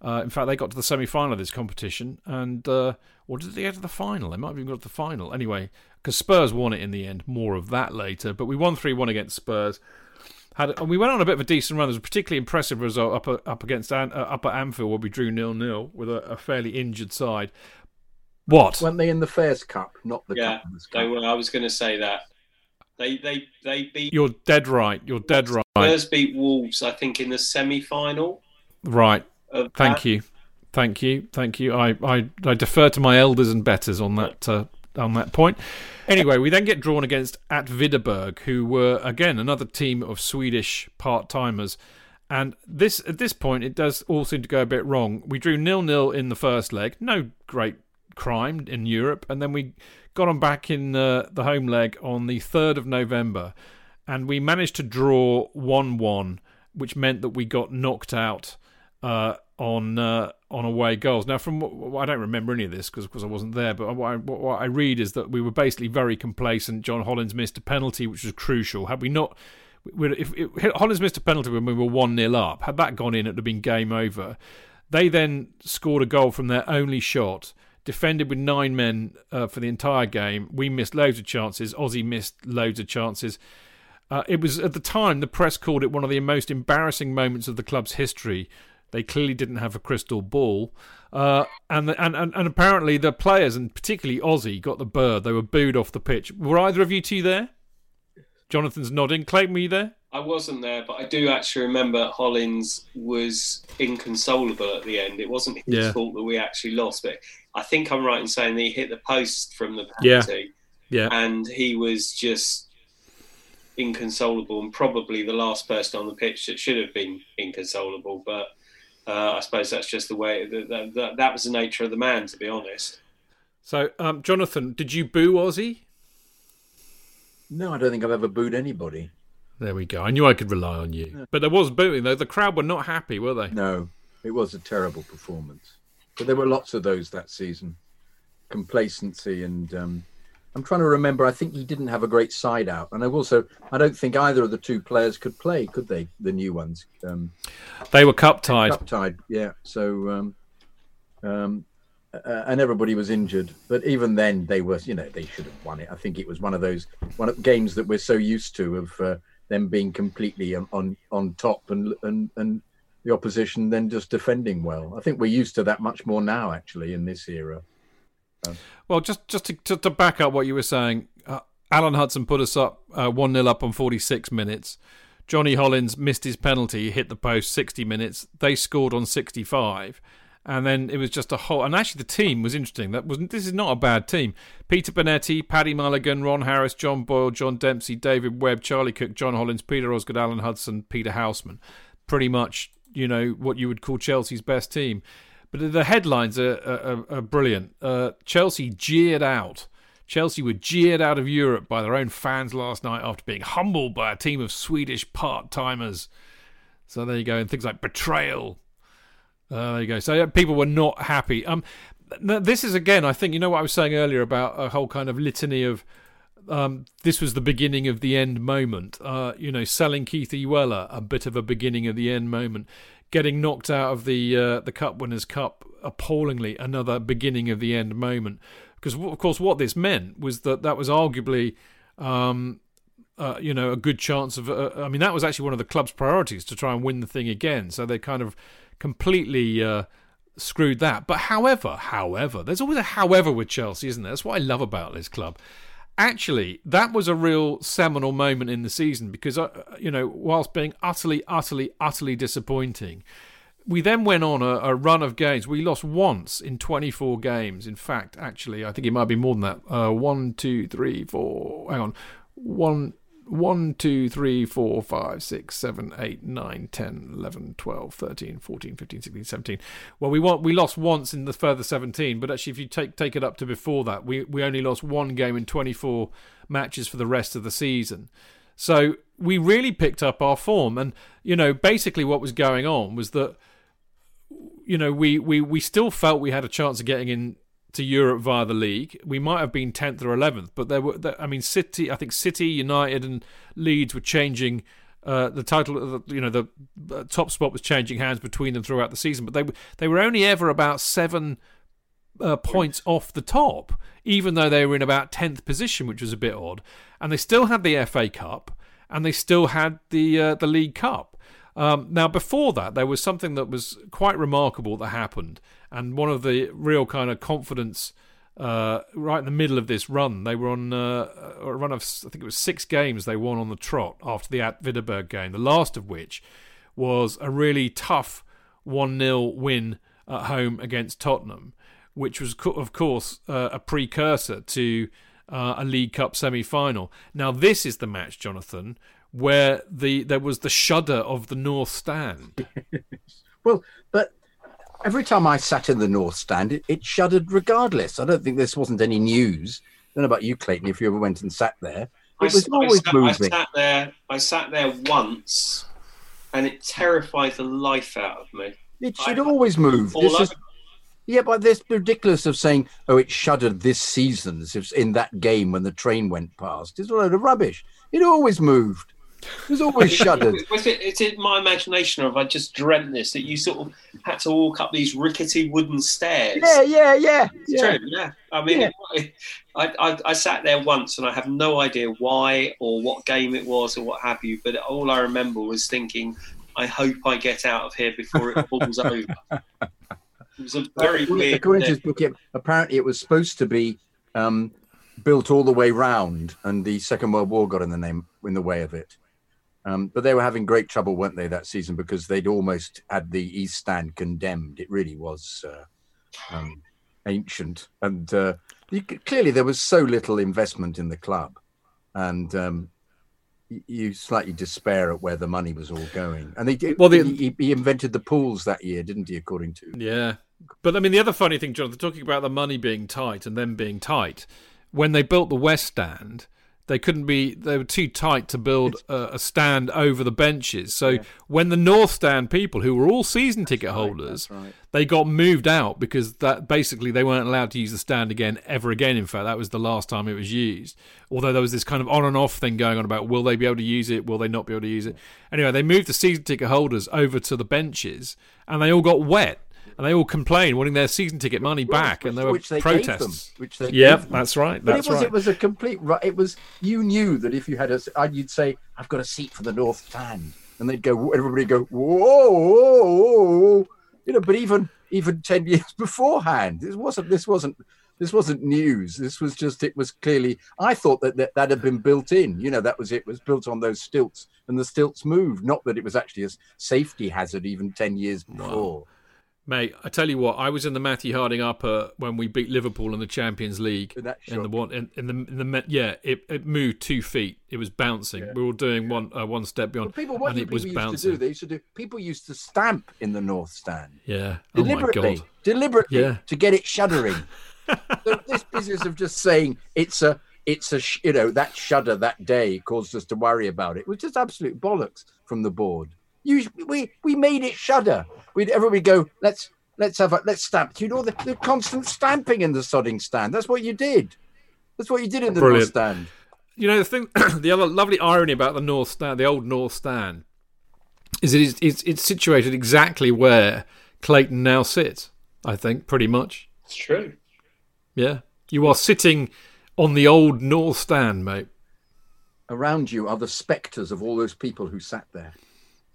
Uh, in fact, they got to the semi final of this competition. And, uh, or did they get to the final? They might have even got to the final. Anyway, because Spurs won it in the end. More of that later. But we won 3 1 against Spurs had and we went on a bit of a decent run. There was a particularly impressive result up up against An, uh, up at Anfield where we drew nil nil with a, a, fairly injured side. What weren't they in the Fairs Cup, not the yeah, Cup? they were. I was going to say that they they they beat. You're dead right. You're dead right. Spurs beat Wolves, I think, in the semi final. Right. Thank that. you, thank you, thank you. I, I, I defer to my elders and betters on that uh, on that point. Anyway, we then get drawn against Atvidaberg, who were again another team of Swedish part timers. And this at this point, it does all seem to go a bit wrong. We drew nil nil in the first leg, no great crime in Europe, and then we got on back in uh, the home leg on the third of November, and we managed to draw one one, which meant that we got knocked out uh, on uh, on away goals. Now, from what, I don't remember any of this because I wasn't there, but what I, what, I read is that we were basically very complacent. John Hollins missed a penalty, which was crucial. Had we not, if, if Hollins missed a penalty when we were one 0 up, had that gone in, it would have been game over. They then scored a goal from their only shot. Defended with nine men uh, for the entire game. We missed loads of chances. Ozzy missed loads of chances. Uh, it was at the time the press called it one of the most embarrassing moments of the club's history. They clearly didn't have a crystal ball, uh, and, the, and and and apparently the players and particularly Ozzy got the bird. They were booed off the pitch. Were either of you two there? Jonathan's nodding. Clayton, were you there? I wasn't there, but I do actually remember Hollins was inconsolable at the end. It wasn't his Yeah. fault that we actually lost, but I think I'm right in saying that he hit the post from the Yeah. penalty, Yeah. and he was just inconsolable and probably the last person on the pitch that should have been inconsolable. But uh, I suppose that's just the way that, that, that, that was the nature of the man, to be honest. So, um, Jonathan, did you boo Ozzy? No, I don't think I've ever booed anybody. There we go. I knew I could rely on you. But there was booing though. The crowd were not happy, were they? No, it was a terrible performance. But there were lots of those that season. Complacency and um, I'm trying to remember. I think he didn't have a great side out, and I also I don't think either of the two players could play, could they? The new ones, um, They were cup tied. cup tied, yeah. So um, um, uh, and everybody was injured, but even then they were, you know, they should have won it. I think it was one of those one of games that we're so used to of uh, them being completely on, on on top and and and the opposition then just defending well. I think we're used to that much more now, actually, in this era. Well, just just to, to, to back up what you were saying, uh, Alan Hudson put us up uh, one 0 up on forty six minutes. Johnny Hollins missed his penalty, hit the post sixty minutes. They scored on sixty five, and then it was just a whole. And actually, the team was interesting. That wasn't. This is not a bad team. Peter Bonetti, Paddy Mulligan, Ron Harris, John Boyle, John Dempsey, David Webb, Charlie Cooke, John Hollins, Peter Osgood, Alan Hudson, Peter Houseman. Pretty much, you know, what you would call Chelsea's best team. But the headlines are, are, are brilliant. Uh, Chelsea jeered out. Chelsea were jeered out of Europe by their own fans last night after being humbled by a team of Swedish part timers. So there you go. And things like betrayal. Uh, there you go. So yeah, people were not happy. Um, this is again, I think, you know what I was saying earlier about a whole kind of litany of um, this was the beginning of the end moment. Uh, you know, selling Keith Weller, a bit of a beginning of the end moment. Getting knocked out of the uh, the Cup Winners' Cup appallingly, another beginning of the end moment. Because of course, what this meant was that that was arguably, um, uh, you know, a good chance of. Uh, I mean, that was actually one of the club's priorities to try and win the thing again. So they kind of completely uh, screwed that. But however, however, there's always a however with Chelsea, isn't there? That's what I love about this club actually that was a real seminal moment in the season because uh, you know whilst being utterly utterly utterly disappointing we then went on a, a, run of games. We lost once in 24 games. In fact actually i think it might be more than that. Uh, one two three four hang on. One one, two, three, four, five, six, seven, eight, nine, ten, eleven, twelve, thirteen, fourteen, fifteen, sixteen, seventeen. Well, we want, we lost once in the further 17, but actually, if you take take it up to before that, we we only lost one game in 24 matches for the rest of the season. So we really picked up our form, and you know, basically, what was going on was that you know we we we still felt we had a chance of getting in to Europe via the league. We might have been 10th or 11th, but there were, I mean, City, I think City, United, and Leeds were changing. Uh, the title, you know, the uh, top spot was changing hands between them throughout the season, but they they were only ever about seven uh, points off the top, even though they were in about tenth position, which was a bit odd. And they still had the FA Cup, and they still had the uh, the League Cup. Um, now, before that, there was something that was quite remarkable that happened, and one of the real kind of confidence uh, right in the middle of this run. They were on uh, a run of, I think it was six games they won on the trot after the Atvidaberg game, the last of which was a really tough 1 0 win at home against Tottenham, which was, of course, uh, a precursor to uh, a League Cup semi final. Now, this is the match, Jonathan, where the there was the shudder of the North Stand. Well, but every time I sat in the North Stand, it, it shuddered regardless. I don't think this wasn't any news. I don't know about you, Clayton, if you ever went and sat there. I, It was I always sat, I sat there. I sat there once, and it terrified the life out of me. It I- should always move. This is, yeah, but this ridiculous of saying, oh, it shuddered this season as if in that game when the train went past. It's a load of rubbish. It always moved. It was always shuddered. Was it? It's in my imagination, or have I just dreamt this? That you sort of had to walk up these rickety wooden stairs. Yeah, yeah, yeah. It's yeah. true. Yeah, I mean, Yeah. I, I I sat there once, and I have no idea why or what game it was or what have you. But all I remember was thinking, I hope I get out of here before it falls over. It was a very According- weird. According to his book, it, apparently it was supposed to be um, built all the way round, and the Second World War got in the name in the way of it. Um, but they were having great trouble, weren't they, that season because they'd almost had the East Stand condemned. It really was uh, um, ancient, and uh, could- clearly there was so little investment in the club, and um, you slightly despair at where the money was all going. And they. Well, the- he, he invented the pools that year, didn't he? According to Yeah. But I mean, the other funny thing, Jonathan, talking about the money being tight and them being tight, when they built the West Stand, they couldn't be, they were too tight to build a, a stand over the benches. So when the North Stand people, who were all season ticket holders, right. they got moved out because that basically they weren't allowed to use the stand again ever again. In fact, that was the last time it was used. Although there was this kind of on and off thing going on about will they be able to use it, will they not be able to use it. Anyway, they moved the season ticket holders over to the benches, and they all got wet. And they all complained, wanting their season ticket money back, and there were which gave them, protests. which they Yeah, that's right. But it was right. it was a complete. It was you knew that if you had a, uh, you'd say I've got a seat for the North Stand, and they'd go. Everybody go whoa, whoa, whoa, you know. But even even ten years beforehand, this wasn't this wasn't this wasn't news. This was just it was clearly. I thought that that, that had been built in. You know, that was it was built on those stilts, and the stilts moved. Not that it was actually a safety hazard even ten years before. Mate, I tell you what, I was in the Matthew Harding upper when we beat Liverpool in the Champions League. In the one in, in the in the yeah, it, it moved two feet. It was bouncing. We were all doing one uh, one step beyond, But people, what and it was people used bouncing. to do? They used to do. People used to stamp in the North Stand. yeah. Oh my deliberately, god. deliberately Yeah. to get it shuddering. so this business of just saying it's a, it's a, you know, that shudder that day caused us to worry about it was just absolute bollocks from the board. You, we, we made it shudder. We'd everybody go, let's, let's have a, let's stamp. You know, the, the constant stamping in the sodding stand. That's what you did. That's what you did in the Brilliant. North Stand. You know the thing, the other lovely irony about the North Stand, the old North Stand, is it is it's, it's situated exactly where Clayton now sits. I think pretty much. It's true. Yeah, you are sitting on the old North Stand, mate. Around you are the spectres of all those people who sat there.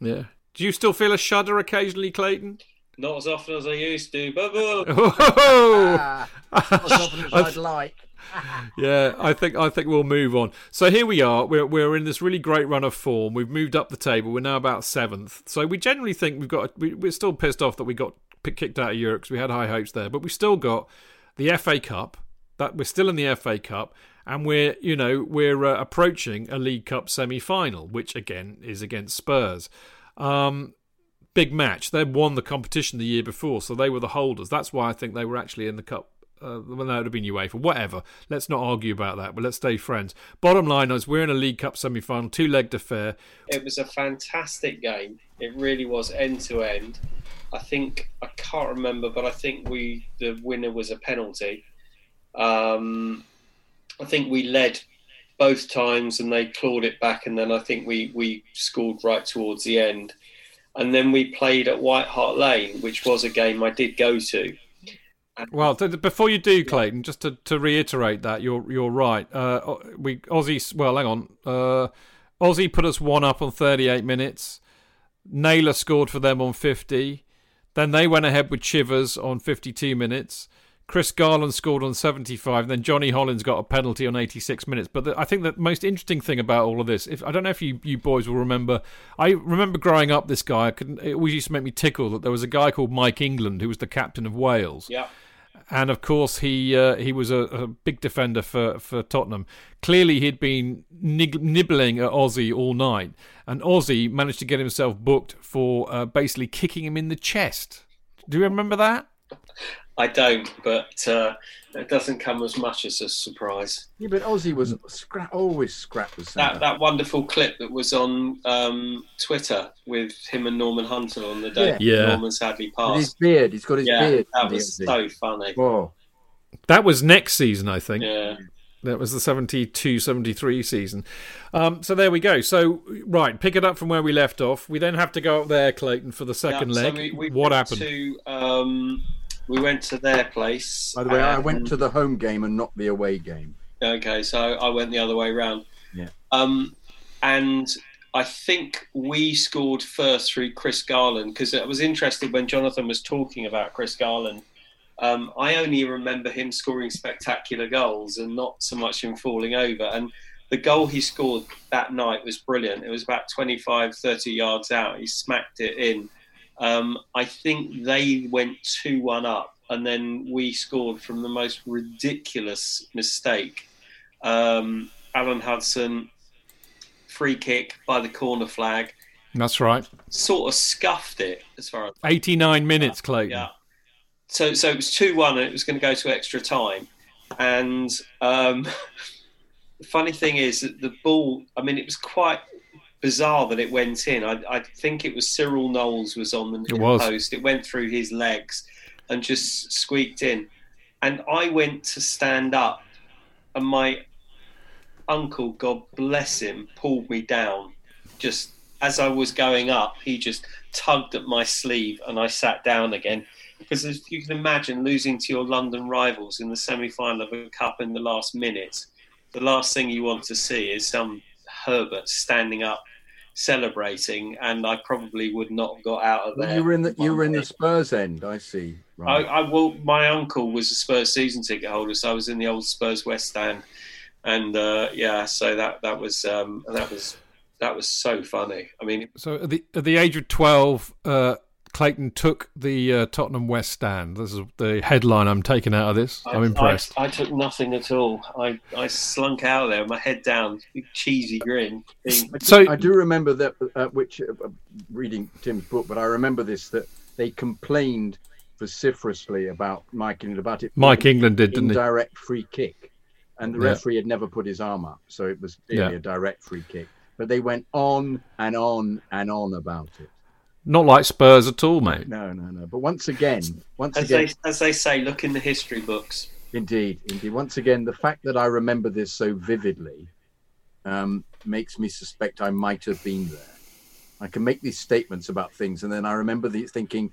Yeah. Do you still feel a shudder occasionally, Clayton? Not as often as I used to. Bubble. Oh! Ah, not as often as I'd like. yeah, I think I think we'll move on. So here we are. We're we're in this really great run of form. We've moved up the table. We're now about seventh. So we generally think we've got. We, we're still pissed off that we got kicked out of Europe because we had high hopes there, but we still got the FA Cup. That we're still in the FA Cup, and we're you know we're uh, approaching a League Cup semi final, which again is against Spurs. Um, big match. They won the competition the year before, so they were the holders. That's why I think they were actually in the cup. Uh, well, that would have been UEFA. Whatever. Let's not argue about that, but let's stay friends. Bottom line is, we're in a League Cup semi final, two legged affair. It was a fantastic game. It really was end to end. I think I can't remember, but I think we the winner was a penalty. Um, I think we led both times and they clawed it back, and then I think we we scored right towards the end. And then we played at White Hart Lane, which was a game I did go to. Well, th- before you do, Clayton, just to, to reiterate that you're you're right. Uh, we Ozzy. Well, hang on. Uh, Ozzy put us one up on 38 minutes. Naylor scored for them on 50. Then they went ahead with Chivers on 52 minutes. Chris Garland scored on 75, and then Johnny Hollins got a penalty on 86 minutes. But the, I think the most interesting thing about all of this, if I don't know if you, you boys will remember, I remember growing up. This guy, I couldn't, it always used to make me tickle that there was a guy called Mike England who was the captain of Wales. Yeah. and of course he uh, he was a, a big defender for, for Tottenham. Clearly, he'd been nibbling at Ozzy all night, and Ozzy managed to get himself booked for uh, basically kicking him in the chest. Do you remember that? I don't, but uh, it doesn't come as much as a surprise. Yeah, but Ozzy was scrap, always scrap the centre. That that wonderful clip that was on um, Twitter with him and Norman Hunter on the day Yeah. Norman sadly With his beard, he's got his Yeah, beard. that was so funny. Oh, That was next season, I think. Yeah. That was the 72 73 season. Um, so there we go. So, right, pick it up from where we left off. We then have to go up there, Clayton, for the second Yeah, so leg. we- we what happened? To, um, we went to their place. by the way, I went to the home game and not the away game. Okay, so I went the other way round. Yeah. Um, and I think we scored first through Chris Garland because I was interested when Jonathan was talking about Chris Garland. Um, I only remember him scoring spectacular goals and not so much him falling over. And the goal he scored that night was brilliant. It was about 25, 30 yards out. He smacked it in. Um, I think they went 2 1 up, and then we scored from the most ridiculous mistake. Um, Alan Hudson, free kick by the corner flag, That's right. sort of scuffed it as far as 89 minutes, Clayton. yeah. So so it was two one, and it was going to go to extra time. And um, the funny thing is that the ball. I mean, it was quite bizarre that it went in. I, I think it was Cyril Knowles was on the It post. It went through his legs and just squeaked in. And I went to stand up, and my uncle, God bless him, pulled me down. Just as I was going up, he just tugged at my sleeve, and I sat down again. Because as you can imagine, losing to your London rivals in the semi-final of a cup in the last minute, the last thing you want to see is some Herbert standing up celebrating, and I probably would not have got out of there. you were in the you were in the. Spurs end. I see. I, Right. I will. My uncle was a Spurs season ticket holder, so I was in the old Spurs West Stand, and uh, yeah, so that that was um, that was that was so funny. I mean, So at the, at the age of 12, uh, Clayton took the uh, Tottenham West Stand. This is the headline I'm taking out of this. I'm I- impressed. I, I took nothing at all. I, I slunk out of there, with my head down, big cheesy grin. being- I do, So- I do remember that, uh, which uh, reading Tim's book, but I remember this that they complained vociferously about Mike England about it. Mike England did, didn't he? indirect free kick, and the Yeah. referee had never put his arm up, so it was clearly Yeah. a direct free kick. But they went on and on and on about it. Not like Spurs at all, mate. No, no, no. But once again, once as again, they as they say, look in the history books. Indeed, indeed. Once again, the fact that I remember this so vividly um, makes me suspect I might have been there. I can make these statements about things, and then I remember the, thinking,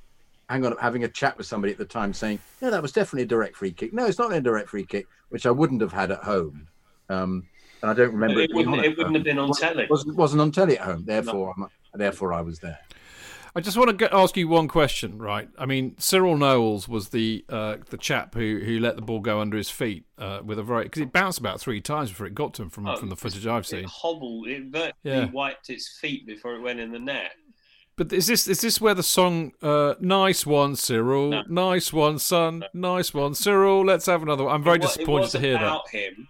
hang on, having a chat with somebody at the time saying, no, that was definitely a direct free kick. No, it's not a direct free kick, which I wouldn't have had at home. Um, and I don't remember It being wouldn't, it wouldn't have been on telly. wasn't wasn't on telly at home. Therefore, I'm, therefore I was there. I just want to get, ask you one question, right? I mean, Cyril Knowles was the uh, the chap who, who let the ball go under his feet uh, with a very because it bounced about three times before it got to him from Oh, from the footage I've It seen. hobbled. It virtually Yeah. wiped its feet before it went in the net. But is this is this where the song uh, "Nice One, Cyril, No. nice one, son, nice one, Cyril"? Let's have another one. I'm very It wa- disappointed to hear that. him,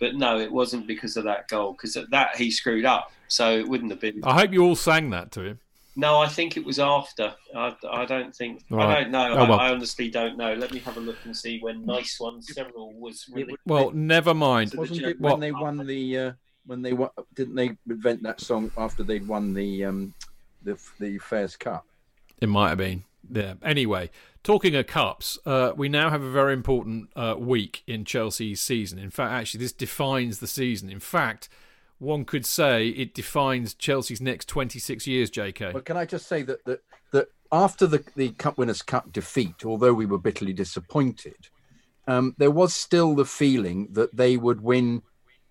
but no, it wasn't because of that goal. Because that he screwed up, so it wouldn't have been. I hope you all sang that to him. No, I think it was after. I, I don't think. Right. I don't know. Oh, well. I, I honestly don't know. Let me have a look and see when Nice One Cyril was released. Well, never mind. So Wasn't the it What? when they won the uh, when they won, didn't they invent that song after they'd won the um, the the Fairs Cup? It might have been. Yeah. Anyway, talking of cups, uh, we now have a very important uh, week in Chelsea's season. In fact, actually, this defines the season. In fact, one could say it defines Chelsea's next 26 years, JK. But can I just say that that, that after the, the Cup Winners' Cup defeat, although we were bitterly disappointed, um, there was still the feeling that they would win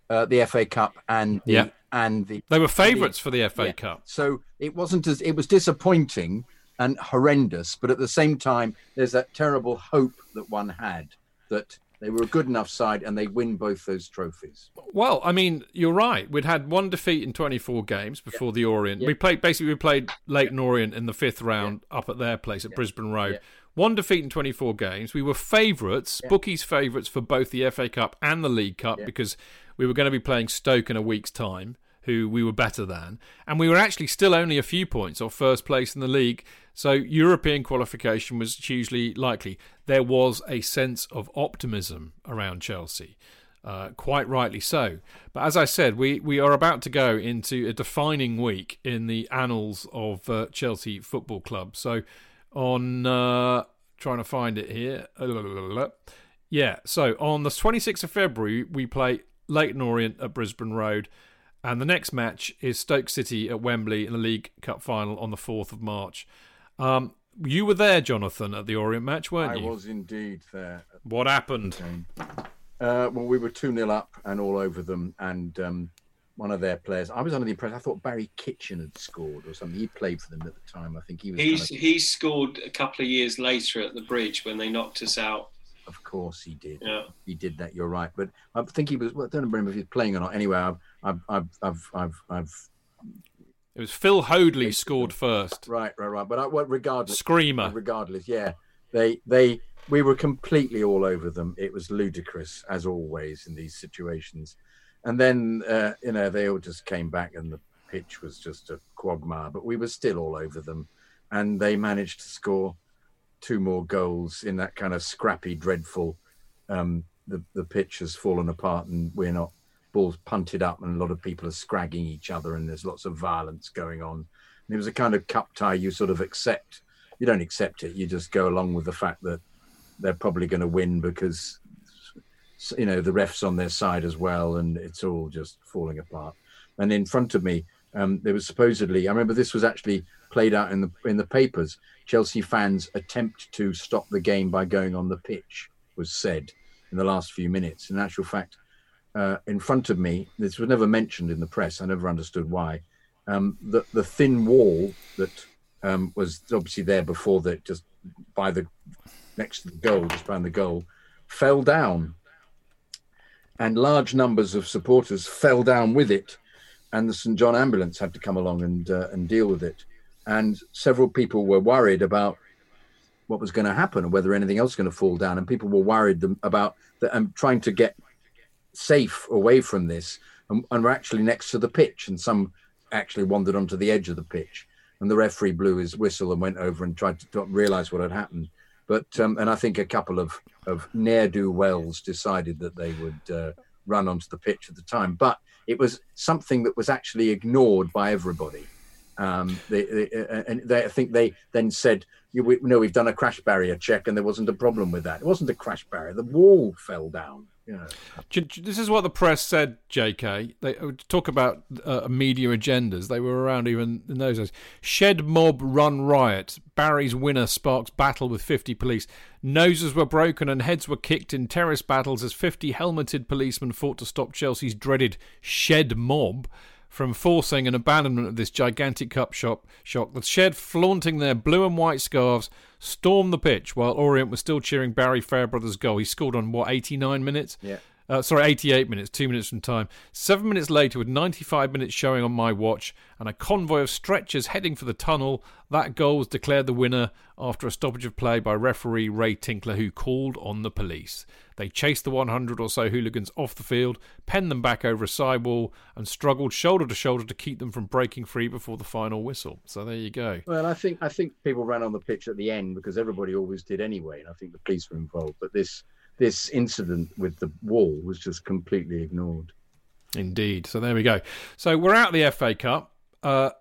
uh, the FA Cup and the, Yeah. and the They were favourites for the FA Yeah. Cup. So it wasn't as it was disappointing, and horrendous. But at the same time, there's that terrible hope that one had that they were a good enough side and they win both those trophies. Well, I mean, you're right. We'd had one defeat in 24 games before the Orient. Yeah. We played basically we played Leyton Orient in the fifth round up at their place at Brisbane Road. Yeah. One defeat in 24 games. We were favourites, bookies favourites for both the FA Cup and the League Cup Yeah. because we were going to be playing Stoke in a week's time, who we were better than, and we were actually still only a few points off first place in the league. So European qualification was hugely likely. There was a sense of optimism around Chelsea. Uh, quite rightly so. But as I said, we, we are about to go into a defining week in the annals of uh, Chelsea Football Club. So, on uh, trying to find it here, yeah. So on the 26th of February, we play Leyton Orient at Brisbane Road, and the next match is Stoke City at Wembley in the League Cup final on the 4th of March. Um, you were there, Jonathan, at the Orient match, weren't I you? I was indeed there. What happened? Uh, well, we were 2 0 up and all over them. And um, one of their players, I was under the impression, I thought Barry Kitchen had scored or something. He played for them at the time. I think he was. He's kind he scored a couple of years later at the bridge when they knocked us out. Of, of course, he did. Yeah. He did that. You're right. But I think he was. Well, I don't remember if he was playing or not. Anyway, I've, I've, I've, I've, I've, I've It was Phil Hoadley scored first. right, right, right. But I, well, regardless, Screamer. regardless, yeah, they, they, we were completely all over them. It was ludicrous as always in these situations. And then, uh, you know, they all just came back and the pitch was just a quagmire, but we were still all over them. And they managed to score two more goals in that kind of scrappy, dreadful. Um, the, the pitch has fallen apart and we're not balls punted up and a lot of people are scragging each other and there's lots of violence going on. And it was a kind of cup tie you sort of accept. You don't accept it. You just go along with the fact that they're probably going to win because you know the refs on their side as well, and it's all just falling apart. And in front of me, um, there was supposedly I remember this was actually played out in the in the papers. Chelsea fans attempt to stop the game by going on the pitch was said in the last few minutes. In actual fact, uh, in front of me, this was never mentioned in the press. I never understood why. Um, the the thin wall that um, was obviously there before that, just by the next to the goal, just behind the goal, fell down, and large numbers of supporters fell down with it, and the St John ambulance had to come along and uh, and deal with it, and several people were worried about what was going to happen and whether anything else was going to fall down, and people were worried about that and trying to get safe away from this, and, and were actually next to the pitch, and some actually wandered onto the edge of the pitch, and the referee blew his whistle and went over and tried to, to realize what had happened. But um, and I think a couple of of ne'er do wells decided that they would uh, run onto the pitch at the time, but it was something that was actually ignored by everybody. Um, they, they, uh, and they, I think they then said, you, we, "No, we've done a crash barrier check, and there wasn't a problem with that. It wasn't a crash barrier; the wall fell down." This is what the press said, J.K. They uh, talk about uh, media agendas. They were around even in those days. Shed mob run riot. Barry's winner sparks battle with 50 police. Noses were broken and heads were kicked in terrace battles as 50 helmeted policemen fought to stop Chelsea's dreaded shed mob from forcing an abandonment of this gigantic cup shop shock. The shed, flaunting their blue and white scarves, stormed the pitch while Orient was still cheering Barry Fairbrother's goal. He scored on what 89 minutes. Yeah. Uh, sorry, 88 minutes, two minutes from time. Seven minutes later, with 95 minutes showing on my watch and a convoy of stretchers heading for the tunnel, that goal was declared the winner after a stoppage of play by referee Ray Tinkler, who called on the police. They chased the 100 or so hooligans off the field, penned them back over a sidewall, and struggled shoulder to shoulder to keep them from breaking free before the final whistle. So there you go. Well, I think I think people ran on the pitch at the end because everybody always did anyway, and I think the police were involved. But this this incident with the wall was just completely ignored. Indeed. So there we go. So we're out the FA Cup. Uh,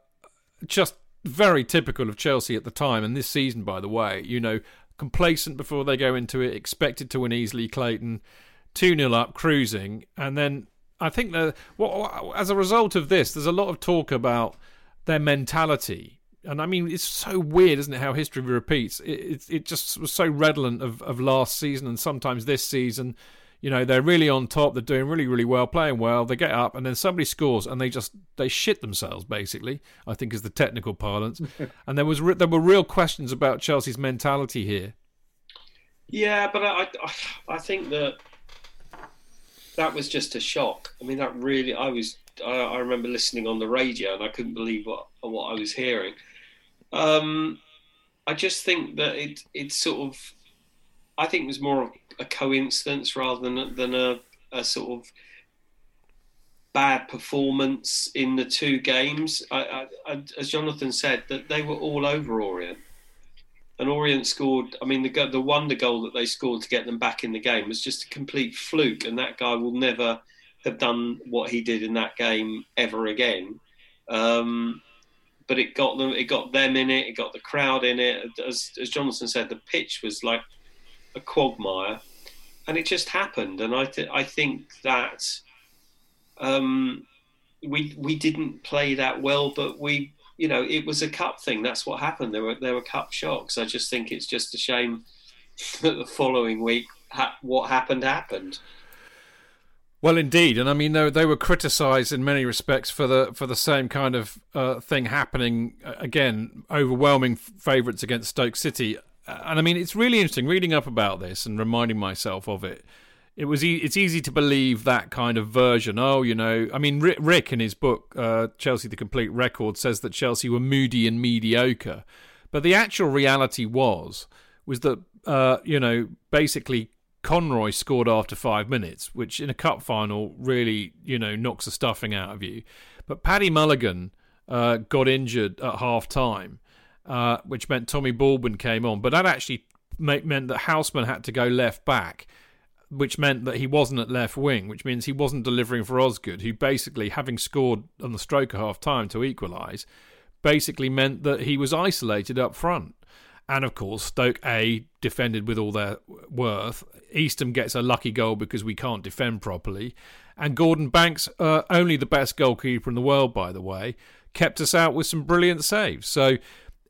just very typical of Chelsea at the time, and this season, by the way. You know, complacent before they go into it, expected to win easily. Clayton, two 0 up, cruising, and then I think that what as a result of this, there's a lot of talk about their mentality. And I mean, it's so weird, isn't it? How history repeats. It, it, it just was so redolent of, of last season and sometimes this season. You know, they're really on top. They're doing really, really well, playing well. They get up, and then somebody scores, and they just they shit themselves. Basically, I think is the technical parlance. and there was re- there were real questions about Chelsea's mentality here. Yeah, but I, I, I think that that was just a shock. I mean, that really, I was, I, I remember listening on the radio and I couldn't believe what what I was hearing. Um, I just think that it, it's sort of, I think it was more of a coincidence rather than than a, a sort of bad performance in the two games. I, I, as Jonathan said, that they were all over Orient and Orient scored. I mean, the the wonder goal that they scored to get them back in the game was just a complete fluke, and that guy will never have done what he did in that game ever again. Um, but it got them, it got them in it, it got the crowd in it. As, as Jonathan said, the pitch was like a quagmire, and it just happened. And I, th- I think that um, we we didn't play that well, but we you know, it was a cup thing. That's what happened. There were there were cup shocks. I just think it's just a shame that the following week ha- what happened happened. Well, indeed, and I mean they, they were criticised in many respects for the for the same kind of uh, thing happening uh, again. Overwhelming favourites against Stoke City, and I mean it's really interesting reading up about this and reminding myself of it it was e- it's easy to believe that kind of version. Oh, you know, I mean, Rick, Rick in his book uh, Chelsea: The Complete Record says that Chelsea were moody and mediocre, but the actual reality was was that uh, you know basically Conroy scored after five minutes, which in a cup final really you know knocks the stuffing out of you. But Paddy Mulligan uh, got injured at half time, uh, which meant Tommy Baldwin came on, but that actually meant that Houseman had to go left back which meant that he wasn't at left wing, which means he wasn't delivering for Osgood, who basically, having scored on the stroke of half time to equalise, basically meant that he was isolated up front. And of course, Stoke A defended with all their worth. Eastham gets a lucky goal because we can't defend properly. And Gordon Banks, uh, only the best goalkeeper in the world, by the way, kept us out with some brilliant saves. So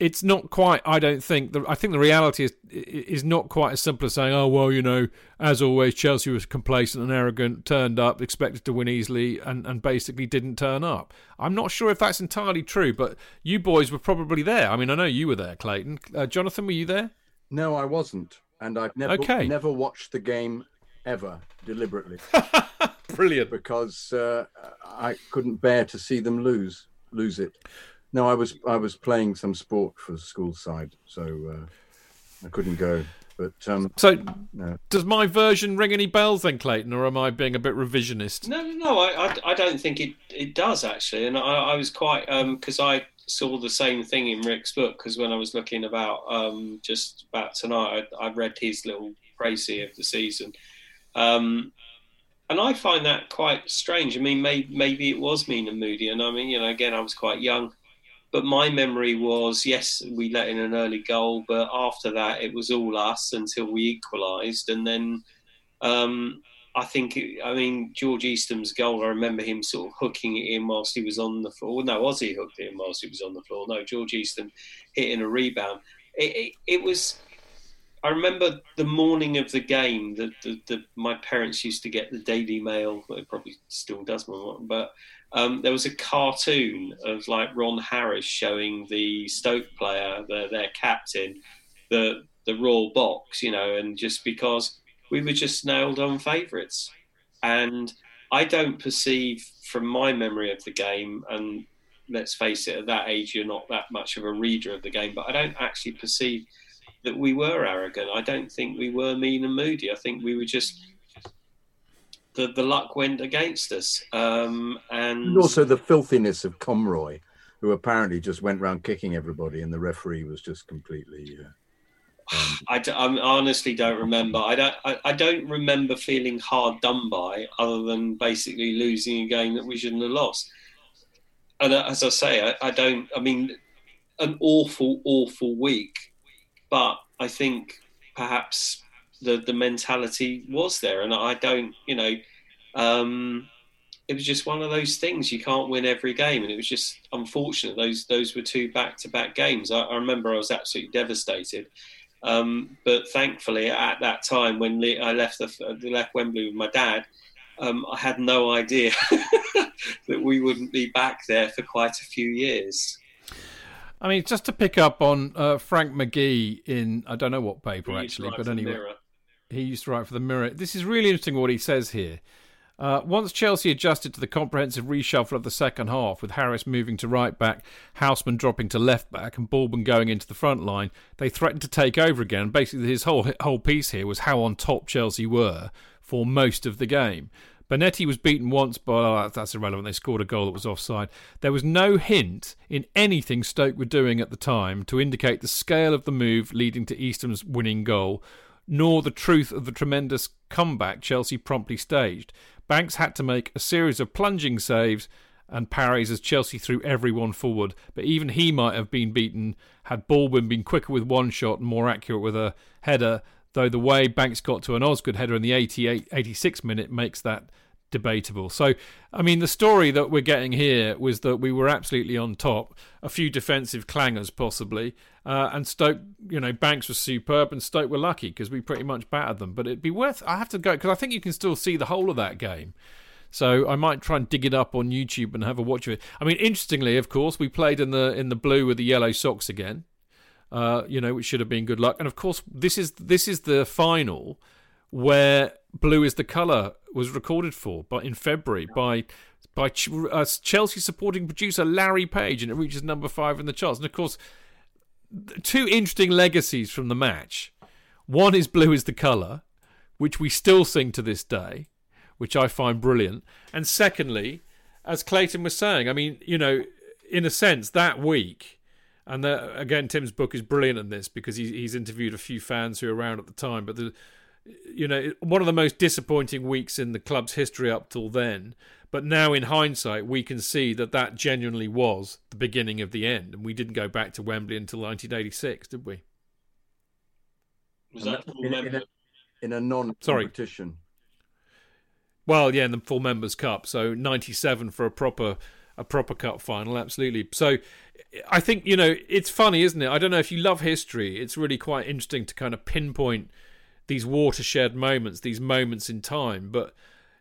it's not quite. I don't think. The, I think the reality is is not quite as simple as saying, "Oh well, you know, as always, Chelsea was complacent and arrogant, turned up, expected to win easily, and and basically didn't turn up." I'm not sure if that's entirely true, but you boys were probably there. I mean, I know you were there, Clayton. Uh, Jonathan, were you there? No, I wasn't, and I've never okay. never watched the game ever deliberately. Brilliant, because uh, I couldn't bear to see them lose lose it. No, I was I was playing some sport for the school side, so uh, I couldn't go. But um, so, no. does my version ring any bells then, Clayton, or am I being a bit revisionist? No, no, no. I, I, I don't think it, it does actually, and I, I was quite because um, I saw the same thing in Rick's book because when I was looking about um, just about tonight, I, I read his little crazy of the season. Um, and I find that quite strange. I mean, maybe, maybe it was mean and moody, and I mean, you know, again, I was quite young but my memory was yes, we let in an early goal, but after that it was all us until we equalised, and then um, I think I mean George Eastham's goal. I remember him sort of hooking it in whilst he was on the floor. No, was he hooked it in whilst he was on the floor? No, George Eastham hitting a rebound. It, it, it was. I remember the morning of the game that my parents used to get the Daily Mail. It probably still does, but um, there was a cartoon of like Ron Harris showing the Stoke player, the, their captain, the the raw box, you know, and just because we were just nailed on favourites, and I don't perceive from my memory of the game, and let's face it, at that age you're not that much of a reader of the game, but I don't actually perceive that we were arrogant. I don't think we were mean and moody. I think we were just the, the luck went against us. Um, and... and... also the filthiness of Conroy, who apparently just went around kicking everybody, and the referee was just completely. Uh, um... I, d- I honestly don't remember. I don't. I, I, don't remember feeling hard done by, other than basically losing a game that we shouldn't have lost. And uh, as I say, I, I don't. I mean, an awful, awful week, but I think perhaps the the mentality was there, and I don't, you know, um, it was just one of those things. You can't win every game, and it was just unfortunate. Those those were two back to back games. I, I, remember I was absolutely devastated. Um, but thankfully, at that time when I left the, left Wembley with my dad, um, I had no idea that we wouldn't be back there for quite a few years. I mean, just to pick up on uh, Frank McGee in I don't know what paper actually, but anyway, he used to write for the Mirror. This is really interesting what he says here. Uh, once Chelsea adjusted to the comprehensive reshuffle of the second half, with Harris moving to right back, Houseman dropping to left back, and Baldwin going into the front line, they threatened to take over again. Basically, his whole whole piece here was how on top Chelsea were for most of the game. Bonetti was beaten once, but oh, that's irrelevant. They scored a goal that was offside. There was no hint in anything Stoke were doing at the time to indicate the scale of the move leading to Eastham's winning goal, nor the truth of the tremendous comeback Chelsea promptly staged. Banks had to make a series of plunging saves and parries as Chelsea threw everyone forward, but even he might have been beaten had Baldwin been quicker with one shot and more accurate with a header, though the way Banks got to an Osgood header in the 88, 86 minute makes that debatable. So, I mean, the story that we're getting here was that we were absolutely on top, a few defensive clangers possibly, uh, and Stoke, you know, Banks was superb, and Stoke were lucky because we pretty much battered them. But it'd be worth. I have to go because I think you can still see the whole of that game. So I might try and dig it up on YouTube and have a watch of it. I mean, interestingly, of course, we played in the in the blue with the yellow socks again. Uh, you know, which should have been good luck. And of course, this is this is the final where blue is the colour was recorded for, but in February by by uh, Chelsea supporting producer Larry Page, and it reaches number five in the charts. And of course, two interesting legacies from the match. One is Blue is the Colour, which we still sing to this day, which I find brilliant. And secondly, as Clayton was saying, I mean, you know, in a sense, that week, and the, again, Tim's book is brilliant in this because he's, he's interviewed a few fans who were around at the time, but the, you know, one of the most disappointing weeks in the club's history up till then but now, in hindsight, we can see that that genuinely was the beginning of the end, and we didn't go back to Wembley until 1986, did we? Was that in, in, a, in a non-competition? Well, yeah, in the full members cup. So 97 for a proper a proper cup final, absolutely. So I think you know it's funny, isn't it? I don't know if you love history. It's really quite interesting to kind of pinpoint these watershed moments, these moments in time, but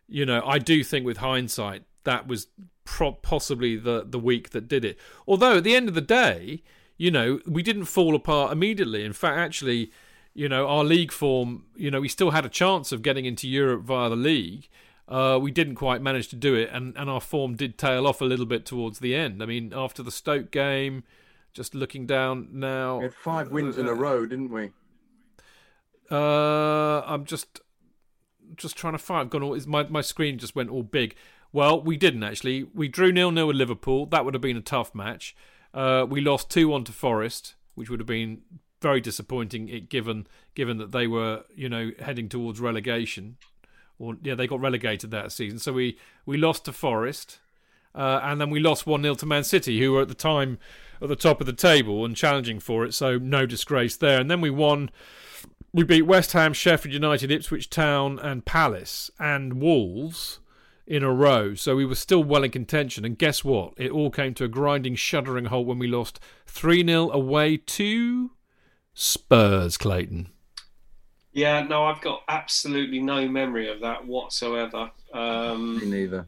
you know, I do think with hindsight that was pro- possibly the the week that did it. Although at the end of the day, you know, we didn't fall apart immediately. In fact, actually, you know, our league form, you know, we still had a chance of getting into Europe via the league. Uh, we didn't quite manage to do it, and, and our form did tail off a little bit towards the end. I mean, after the Stoke game, just looking down now, we had five wins uh, in a row, didn't we? Uh, I'm just just trying to find. I've gone all. My my screen just went all big. Well, we didn't actually. We drew nil nil with Liverpool. That would have been a tough match. Uh, we lost two one to Forest, which would have been very disappointing. It given given that they were you know heading towards relegation, or yeah they got relegated that season. So we we lost to Forest, uh, and then we lost one 0 to Man City, who were at the time at the top of the table and challenging for it. So no disgrace there. And then we won we beat West Ham, Sheffield United, Ipswich Town, and Palace and Wolves in a row. So we were still well in contention. And guess what? It all came to a grinding, shuddering halt when we lost 3 0 away to Spurs, Clayton. Yeah, no, I've got absolutely no memory of that whatsoever. Um, Me neither.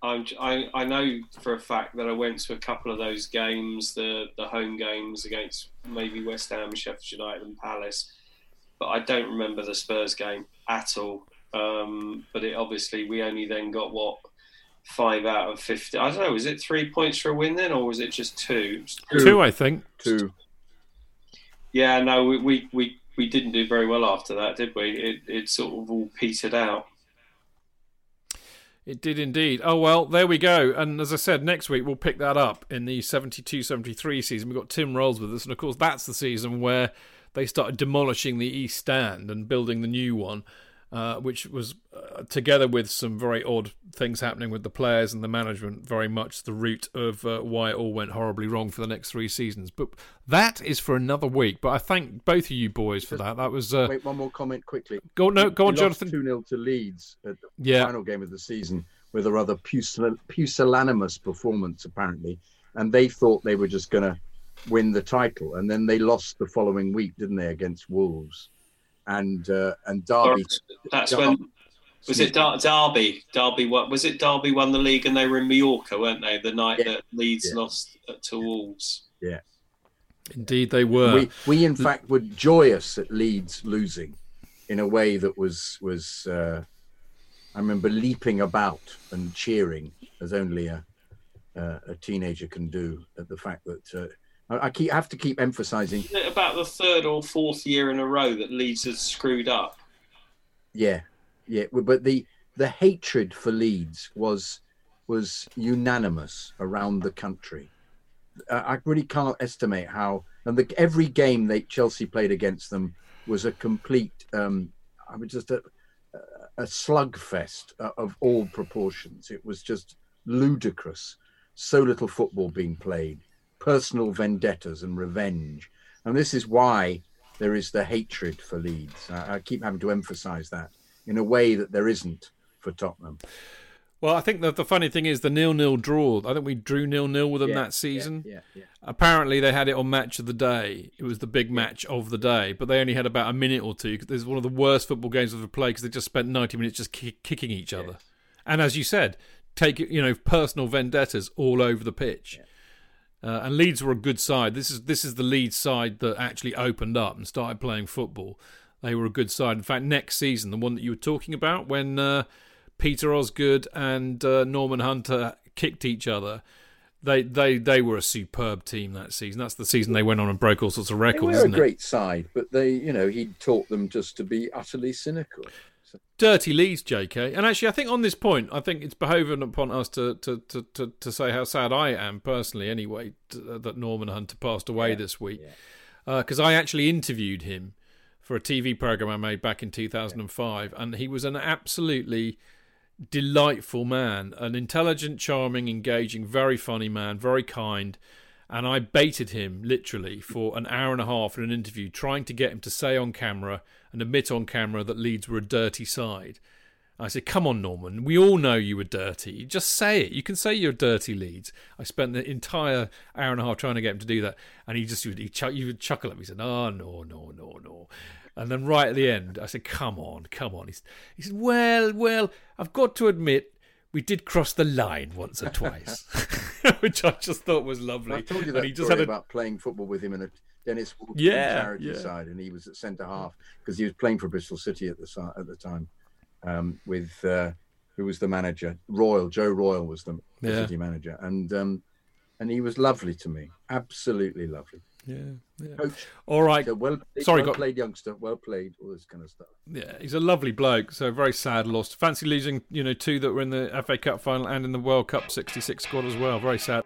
I'm, I, I know for a fact that I went to a couple of those games, the the home games against maybe West Ham, Sheffield United, and Palace but I don't remember the Spurs game at all. Um, but it obviously we only then got what five out of fifty. I don't know. Was it three points for a win then, or was it just two? Two, two I think. Two. Yeah, no, we, we, we, we didn't do very well after that, did we? It it sort of all petered out. It did indeed. Oh, well, there we go. And as I said, next week we'll pick that up in the 72 73 season. We've got Tim Rolls with us. And of course, that's the season where they started demolishing the East Stand and building the new one, uh, which was, uh, together with some very odd things happening with the players and the management, very much the root of uh, why it all went horribly wrong for the next three seasons. But that is for another week. But I thank both of you boys for that. That was. Uh, Wait, one more comment quickly. Go no, go on, Jonathan. Two 0 to Leeds at the yeah. final game of the season with a rather pusillanimous performance, apparently, and they thought they were just going to win the title, and then they lost the following week, didn't they, against Wolves, and uh, and Derby. That's when was it Dar- Derby? Derby what was it? Derby won the league and they were in Mallorca, weren't they? The night Yeah. that Leeds Yeah. lost to Wolves. Yeah, indeed, they were. we we in fact were joyous at Leeds losing, in a way that was was. Uh, I remember leaping about and cheering as only a uh, a teenager can do at the fact that uh, I, I have to keep emphasising. Isn't it about the third or fourth year in a row that Leeds had screwed up? Yeah, yeah, but the the hatred for Leeds was was unanimous around the country. I really can't estimate how. And the, every game that Chelsea played against them was a complete. Um, I mean, just a a slugfest uh, of all proportions. It was just ludicrous. So little football being played, personal vendettas and revenge, and this is why there is the hatred for Leeds. I, I keep having to emphasise that in a way that there isn't for Tottenham. Well, I think that the funny thing is the nil-nil draw. I think we drew nil-nil with them Yeah, that season. Yeah, yeah. Apparently, they had it on Match of the Day. It was the big match of the day, but they only had about a minute or two. 'cause There's one of the worst football games I've ever played because they just spent 90 minutes just ki- kicking each other. And as you said, take you know personal vendettas all over the pitch. Uh, and Leeds were a good side. This is this is the Leeds side that actually opened up and started playing football. They were a good side. In fact, next season, the one that you were talking about, when uh, Peter Osgood and uh, Norman Hunter kicked each other, they they they were a superb team that season. That's the season they went on and broke all sorts of records. They were a isn't it? great side, but they, you know, he taught them just to be utterly cynical. So, Dirty Leeds, JK. And actually, I think on this point, I think it's behoving upon us to to, to, to, to say how sad I am personally, anyway, t- uh, that Norman Hunter passed away this week. Because I actually interviewed him for a TV program I made back in 2005, and he was an absolutely delightful man, an intelligent, charming, engaging, very funny man, very kind. And I baited him literally for an hour and a half in an interview, trying to get him to say on camera and admit on camera that Leeds were a dirty side. I said, "Come on, Norman. We all know you were dirty. Just say it. You can say you're dirty, Leeds." I spent the entire hour and a half trying to get him to do that, and he just he, chuck, he would chuckle at me. He said, "Oh no, no, no, no." And then right at the end, I said, "Come on, come on." He, he said, "Well, well, I've got to admit, we did cross the line once or twice," which I just thought was lovely. I told you and that he just story had a about playing football with him in a Dennis Walton Yeah, charity yeah. side, and he was at centre half because he was playing for Bristol City at the at the time um, with uh, who was the manager? Royle Joe Royle was the, the Yeah. City manager, and um, and he was lovely to me, absolutely lovely. yeah, yeah. Coach, All right, so well, played, Sorry, well got- played youngster, well played, all this kind of stuff. Yeah, he's a lovely bloke. So very sad loss. Fancy losing, you know, two that were in the FA Cup final and in the World Cup '66 squad as well. Very sad.